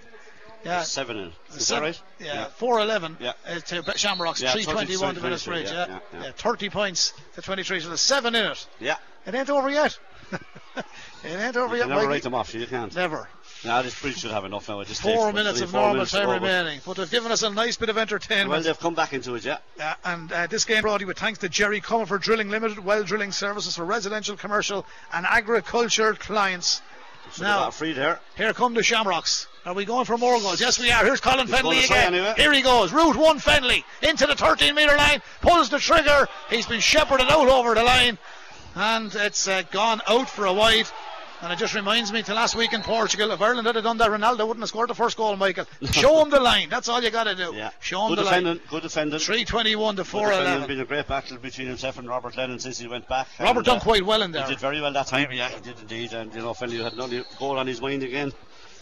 yeah. Seven in. Is Seven- that right? Yeah, 4-11 Yeah. uh, to Shamrocks, Yeah, 3-21 to 30, Bennett's Bridge. 23, Yeah, yeah, yeah, yeah. 30 points to 23, so there's 7 in it. Yeah. It ain't over yet. <laughs> it ain't over You yet, can never Mikey. write them off, you can't. Never. Now this bridge should have enough now this Four minutes of four normal minutes time remaining, but they've given us a nice bit of entertainment. Well, they've come back into it, yeah. Uh, and uh, this game brought you with thanks to Jerry Comerford Drilling Limited, well drilling services for residential, commercial, and agriculture clients. Should Now- free there. Here come the Shamrocks. Are we going for more goals? Yes, we are. Here's Colin Fennelly again. anyway. Here he goes. Route one Fennelly into the 13 metre line, pulls the trigger. He's been shepherded out over the line, and it's uh, gone out for a wide. And it just reminds me to last week in Portugal. If Ireland had done that, Ronaldo wouldn't have scored the first goal, Michael. <laughs> Show him the line. That's all you got to do. Yeah. Show him good the line. good defending. 321 to Good defending. 411. been a great battle between himself and Robert Lennon since he went back. Robert And, done uh, quite well in there. He did very well that time. Yeah, he did indeed. And you know, Fennelly had another goal on his mind again.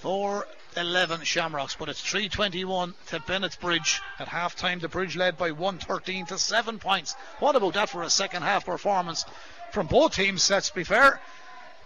4 11 Shamrocks, but it's 321 to Bennett's Bridge. At half time, the bridge led by 113 to 7 points. What about that for a second half performance from both teams, let's be fair?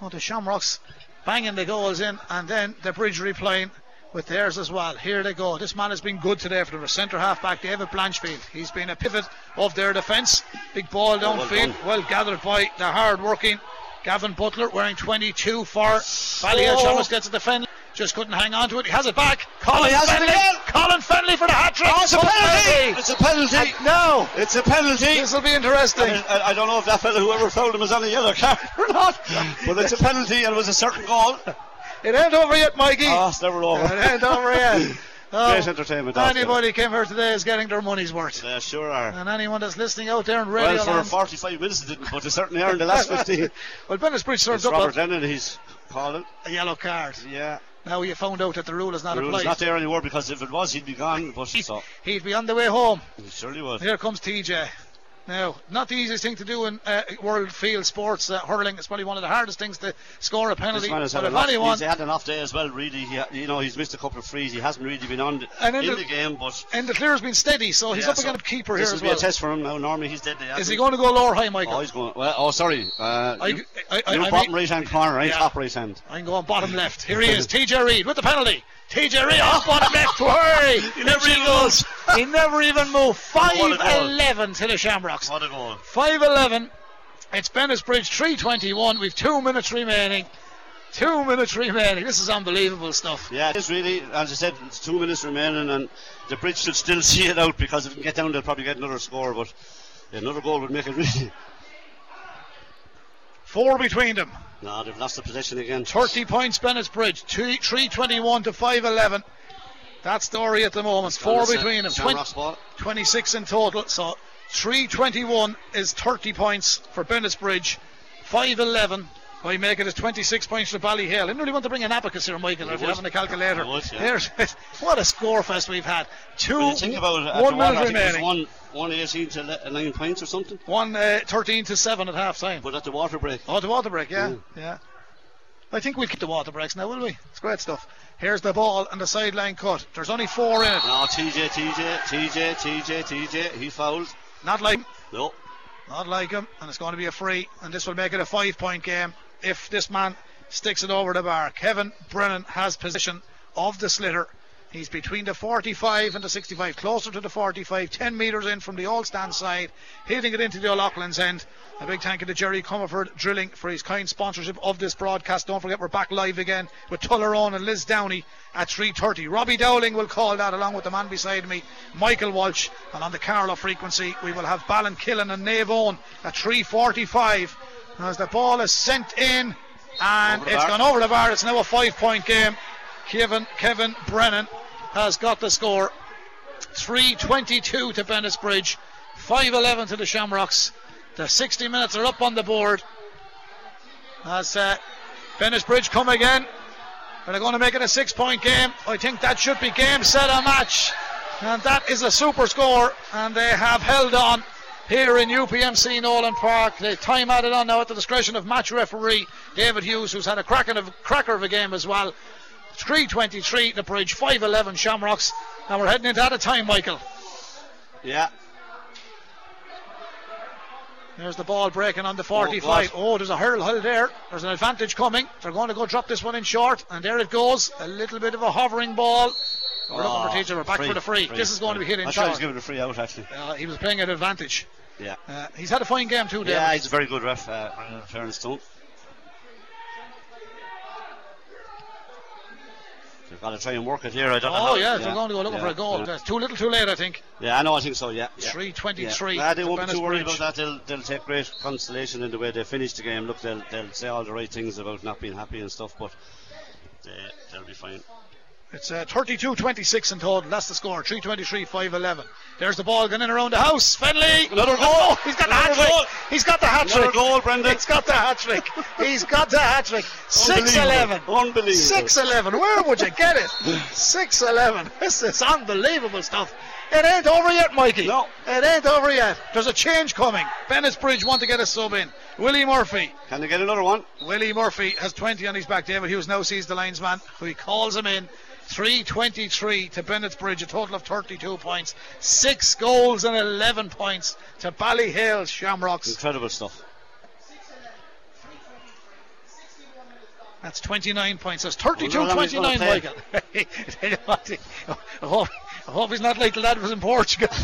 Oh, the Shamrocks banging the goals in, and then the bridge replying with theirs as well. Here they go. This man has been good today for the centre half back, David Blanchfield. He's been a pivot of their defence. Big ball downfield, done. well gathered by the hard working Gavin Butler, wearing 22 for Ballyhale Oh. Shamrocks gets to Fennelly. Just couldn't hang on to it. He has it back. Colin he has it Fennelly. Colin Fennelly for the hat trick. Oh, it's a penalty! It's a penalty! And now, It's a penalty! this will be interesting. I, I- I don't know if that fellow, whoever fouled him, is on a yellow card or not. But it's a penalty and it was a certain goal. <laughs> It ain't over yet, Mikey. Oh, it's never over. It ain't over yet. <laughs> Oh, Great entertainment. Anybody Anybody came here today is getting their money's worth. They sure are. And anyone that's listening out there in radio Well, for land- 45 minutes it didn't, but they certainly are in the last <laughs> 15. well, Bennett's Bridge served It's up Robert Lennon, he's calling. a yellow card. Yeah. Now you found out that the rule is not The rule's applied. not there anymore because if it was, he'd be gone. But so, He'd be on the way home. he surely was. Here comes TJ. Now, not the easiest thing to do in uh, world field sports. Uh, hurling is probably one of the hardest things to score a penalty. This man has but had, if an anyone, he's had an off day as well, really. He, you know, he's missed a couple of frees. He hasn't really been on the, And in in the, the- game, but and the clear's been steady, so he's yeah, up so against a keeper this here will as be well. a test for him now. Normally he's dead. Is he going to go low or high, Michael? Oh, he's going. Well, oh, sorry. Uh, I- you, I- I- I bottom mean- right hand corner, right? Yeah. Top right hand. I'm going bottom left. Here he is, TJ Reid with the penalty. TJ Reid off bottom left. Hurry! He never even goes. he never even moved. What a goal. 5-11 to the Shamrocks. What a goal. 5-11. It's Bennett's Bridge 321. We've two minutes remaining. Two minutes remaining. This is unbelievable stuff. Yeah, it is really. As I said, it's two minutes remaining, and the bridge should still <laughs> see it out because if can get down, they'll probably get another score. But another goal would make it really. Four between them. No, they've lost the possession again. 30 points Bennett's Bridge. Two, 321 to 511. That story at the moment. Four between them. 20, 26 in total. So 321 is 30 points for Bennett's Bridge. 511 by making it 26 points for Ballyhale. I didn't really want to bring an abacus here, Michael, You if you're having a calculator. Would, yeah. <laughs> What a score fest we've had. Two, it, one minute it was remaining. one, one 18 to le- nine points or something. One uh, 13 to 7 at half time. But at the water break. Oh, the water break, yeah, Mm. yeah. I think we'll keep the water breaks now, will we? It's great stuff. Here's the ball and the sideline cut. There's only four in it. No, TJ, TJ, TJ, TJ, TJ. He fouled. Not like him. No. not like him, and it's going to be a free, and this will make it a five-point game if this man sticks it over the bar. Kevin Brennan has possession of the slitter. He's between the 45 and the 65, closer to the 45, 10 metres in from the all stand side, hitting it into the O'Loughlin's end. A big thank you to Jerry Comerford Drilling for his kind sponsorship of this broadcast. Don't forget we're back live again with Tullaroan and Lisdowney at 3.30. Robbie Dowling will call that along with the man beside me, Michael Walsh. And on the Carlow frequency, we will have Ballinkillen and Naomh Eoin at 3.45 as the ball is sent in and it's bar. gone over the bar. It's now a five point game. Kevin, Kevin Brennan has got the score. 3.22 to Bennett's Bridge, 5.11 to the Shamrocks. The 60 minutes are up on the board. As uh, Bennett's Bridge come again. They're they going to make it a six point game? I think that should be game, set, and match. And that is a super score. And they have held on here in UPMC Nolan Park. The time added on now at the discretion of match referee David Hughes, who's had a cracker of, cracker of a game as well. 3.23 the bridge, 5.11 Shamrocks. And we're heading into out of time, Michael. Yeah. There's the ball breaking on the 45. Oh, Oh, there's a hurl hull there. There's an advantage coming. They're going to go drop this one in short. And there it goes. A little bit of a hovering ball. We're looking for teacher. We're back free, for the free. This is going to be hit in I he was giving a free out, actually. Uh, he was playing at advantage. Yeah. Uh, he's had a fine game too, David. Yeah, he's a very good ref, uh, in fairness to him. They've got to try and work it here. I don't oh, know. Oh, how- yeah, they're going to go looking yeah, for a goal. That's too little too late, I think. Yeah, I know. I think so. Yeah, yeah. 3:23 Yeah. Nah, they won't be too worried Bennettsbridge. about that. They'll they'll take great consolation in the way they finish the game. Look, they'll they'll say all the right things about not being happy and stuff, but they, they'll be fine. It's uh, 32 26 in total. That's the score. 323 5 11. There's the ball going in around the house. Fennelly. Another goal. Oh, he's got the hat trick. He's got the hat Another trick. goal, Brendan. He's got the hat trick. He's got the hat trick. 6 11. Unbelievable. 6 11. Where would you get it? 6 11. This is unbelievable stuff. It ain't over yet, Mikey. No. It ain't over yet. There's a change coming. Bennettsbridge want to get a sub in. Willie Murphy. Can they get another one? Willie Murphy has 20 on his back. David Hughes now sees the linesman, who he calls him in. 323 to Bennettsbridge, a total of 32 points. Six goals and 11 points to Ballyhale Shamrocks. Incredible stuff. That's 29 points. That's 32 Wonder how long he's 29, Michael. Tell you what, I hope, he's not like the lad was in Portugal. <laughs>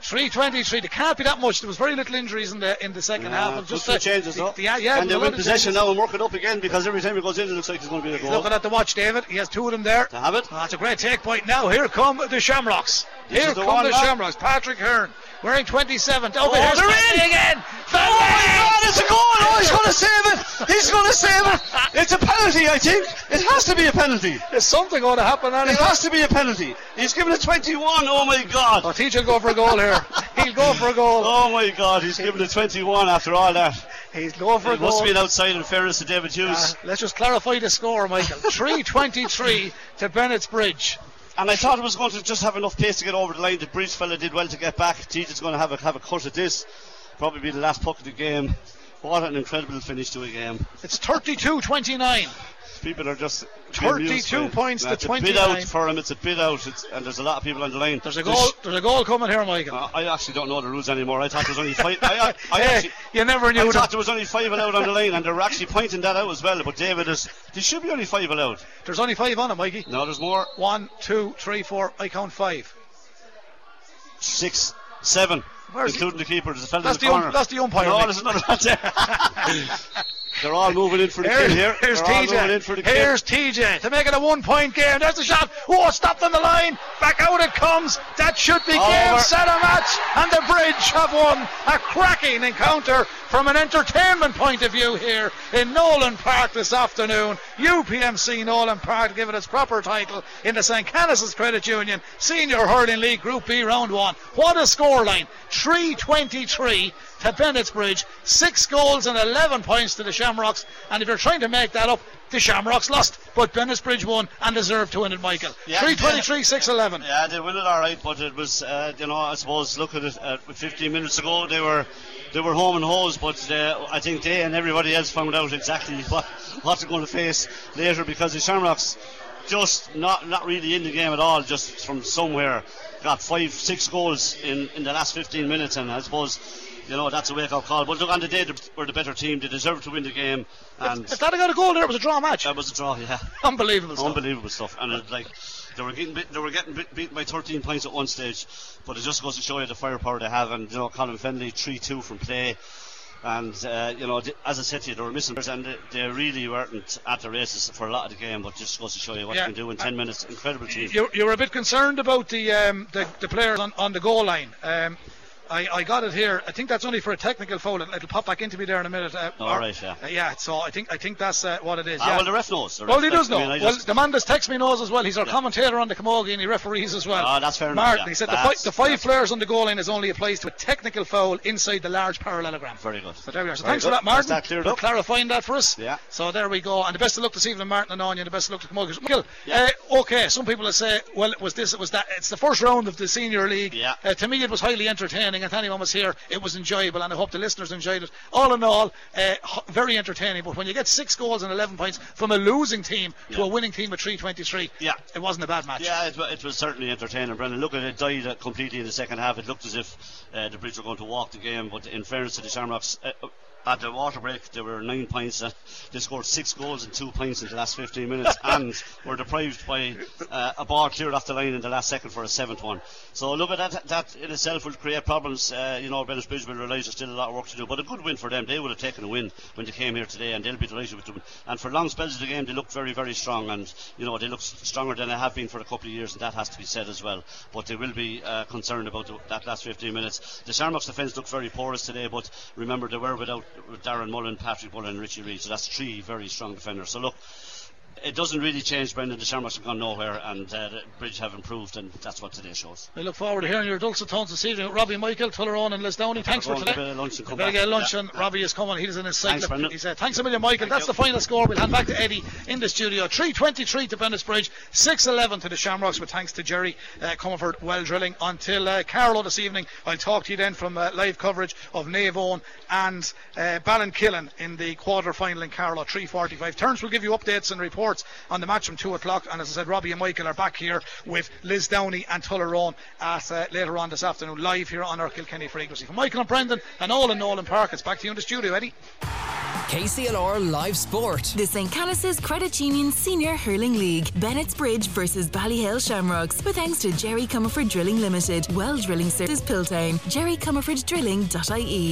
323. There can't be that much. There was very little injuries in the in the second half. And just the- changes, the- the- yeah, yeah, and they're were a win lot of possession now and work it up again because every time he goes in, it looks like he's going to be a goal. Looking at the watch, David. He has two of them there. To have it. Oh, that's a great take point. Now here come the Shamrocks. This Here the come the lad. Shamrocks. Patrick Hearn wearing 27. Oh, Oh, but here's they're in. again. Oh my God! It's a goal! Oh, he's going to save it! He's going to save it! <laughs> It's a penalty, I think. It has to be a penalty. There's something going to happen It has to be a penalty. He's given a 21. Oh my God! Oh, TJ will go for a goal here. He'll go for a goal. <laughs> Oh my God! He's given a 21 after all that. He's going for a It must be an outside. In fairness to David Hughes. Uh, let's just clarify the score, Michael. <laughs> 323 to Bennett's Bridge. And I thought it was going to just have enough pace to get over the line. The bridge fella did well to get back. Teach going to have a have a cut at this. Probably be the last puck of the game. What an incredible finish to a game. It's 32 29. People are just 32 points to It's a bit out for him. It's a bit out. It's, and there's a lot of people on the line. There's a goal. There's a goal coming here, Michael. Uh, I actually don't know the rules anymore. I thought there was only five. I, I, <laughs> I Hey, actually, you never I knew that. thought there was only five allowed on the line, and they're actually pointing that out as well. But David is. There should be only five allowed. There's only five on it, Mikey. No, there's more. One, two, three, four. I count five. Six, seven, Where's including the keeper. There's a fella That's in the the um- that's the umpire, No, there's another one there. <laughs> They're all moving in for the Here- kill here. Here's They're all moving in TJ. for the kill. Here's TJ to make it a one point game. There's the shot. Oh, stopped on the line. Back out it comes. That should be All game, over. set, a match. And the Bridge have won a cracking encounter from an entertainment point of view here in Nolan Park this afternoon. UPMC Nolan Park give it its proper title in the St. Canice's Credit Union Senior Hurling League Group B Round 1. What a scoreline. 323 to Bennett's Bridge. Six goals and 11 points to the Shamrocks. And if you're trying to make that up, the Shamrocks lost, but Bennett's Bridge won and deserved to win it, Michael. Yeah, 323 611. Yeah, they win it all right, but it was, uh, you know, I suppose look at it. Uh, 15 minutes ago, they were they were home and hose, but uh, I think they and everybody else found out exactly <laughs> what what they're going to face later because the Shamrocks just not not really in the game at all, just from somewhere got five six goals in in the last 15 minutes, and I suppose. You know that's a wake-up call, but look on the day they were the better team. They deserved to win the game, and If that had got a goal there, it was a draw match. that was a draw. Yeah, <laughs> Unbelievable stuff. Unbelievable stuff, and it, like they were getting they were getting beaten by 13 points at one stage, but it just goes to show you the firepower they have. And you know, Colin Fennelly 3-2 from play, and uh, you know, as I said to you, they were missing players and they, they really weren't at the races for a lot of the game. But just goes to show you what Yeah. you can do in 10 minutes. Incredible team. You, you were a bit concerned about the um, the, the players on, on the goal line. Um, I, I got it here. I think that's only for a technical foul. It'll, it'll pop back into me there in a minute. Uh, All or- right, yeah. uh, yeah. So I think I think that's uh, what it is. Ah, yeah. well, the ref knows. The Well, he does I know. mean, I well, the man that's text me knows as well. He's our commentator on the Camogie and he referees as well. Oh, that's fair enough, Martin, yeah. he said the, fi- the five flares on the goal line is only applies to a technical foul inside the large parallelogram. Very good. So there we are. So Very thanks for good. that, Martin, That's that for clarifying that for us. Yeah. So there we go. And the best of luck this evening, Martin and Anya. The best of luck to Camogie. Michael, Yeah. uh, okay, some people will say, well, it was this, it was that. It's the first round of the Senior League. Yeah. Uh, to me, it was highly entertaining. To anyone was here, it was enjoyable. And I hope the listeners enjoyed it. All in all, uh, very entertaining. But when you get six goals and 11 points from a losing team to a winning team with 323, Yeah. it wasn't a bad match. Yeah, it, it was certainly entertaining, Brendan. Look at it, died completely in the second half. It looked as if uh, the Bridge were going to walk the game, but in fairness to the Shamrocks, uh, at the water break, there were nine points. Uh, they scored six goals and two points in the last 15 minutes, <laughs> and were deprived by uh, a ball cleared off the line in the last second for a seventh one. So look at that. That in itself will create problems. Uh, you know, Bennettsbridge will realise there's still a lot of work to do, but a good win for them. They would have taken a win when they came here today, and they'll be delighted with them. And for long spells of the game, they looked very, very strong, and you know they look stronger than they have been for a couple of years, and that has to be said as well. But they will be uh, concerned about the, that last 15 minutes. The Shamrocks defence looked very porous today, but remember they were without Darren Mullen, Patrick Mullen, and Richie Reid. So that's three very strong defenders. So look, it doesn't really change, Brendan. The Shamrocks have gone nowhere, and uh, the Bridge have improved, and that's what today shows. I look forward to hearing your dulcet tones this evening. Robbie Michael, Tullaroan, and Lisdowney. Thanks for today. Better lunch and come Better get lunch, Yeah. and Robbie is coming. He's in his Thanks, cycle. He said, "Thanks a million, Michael." That's the final score. We'll hand back to Eddie in the studio. Three twenty-three to Bennettsbridge, six eleven to the Shamrocks. With thanks to Jerry uh, Comerford, well drilling until uh, Carlow this evening. I'll talk to you then from uh, live coverage of Naomh Eoin and uh, Ballinkillen in the quarter final in Carlow. Three forty-five. Turns will give you updates and reports on the match from two o'clock. And as I said, Robbie and Michael are back here with Lisdowney and Tullaroan at uh, later on this afternoon, live here on our Kilkenny frequency. For Michael and Brendan and all in Nolan Park, it's back to you in the studio, Eddie. KCLR Live Sport. The St. Canice's Credit Union Senior Hurling League. Bennett's Bridge versus Ballyhale Shamrocks. With thanks to Jerry Comerford Drilling Limited. Well Drilling Services Piltown. JerryComerfordDrilling.ie.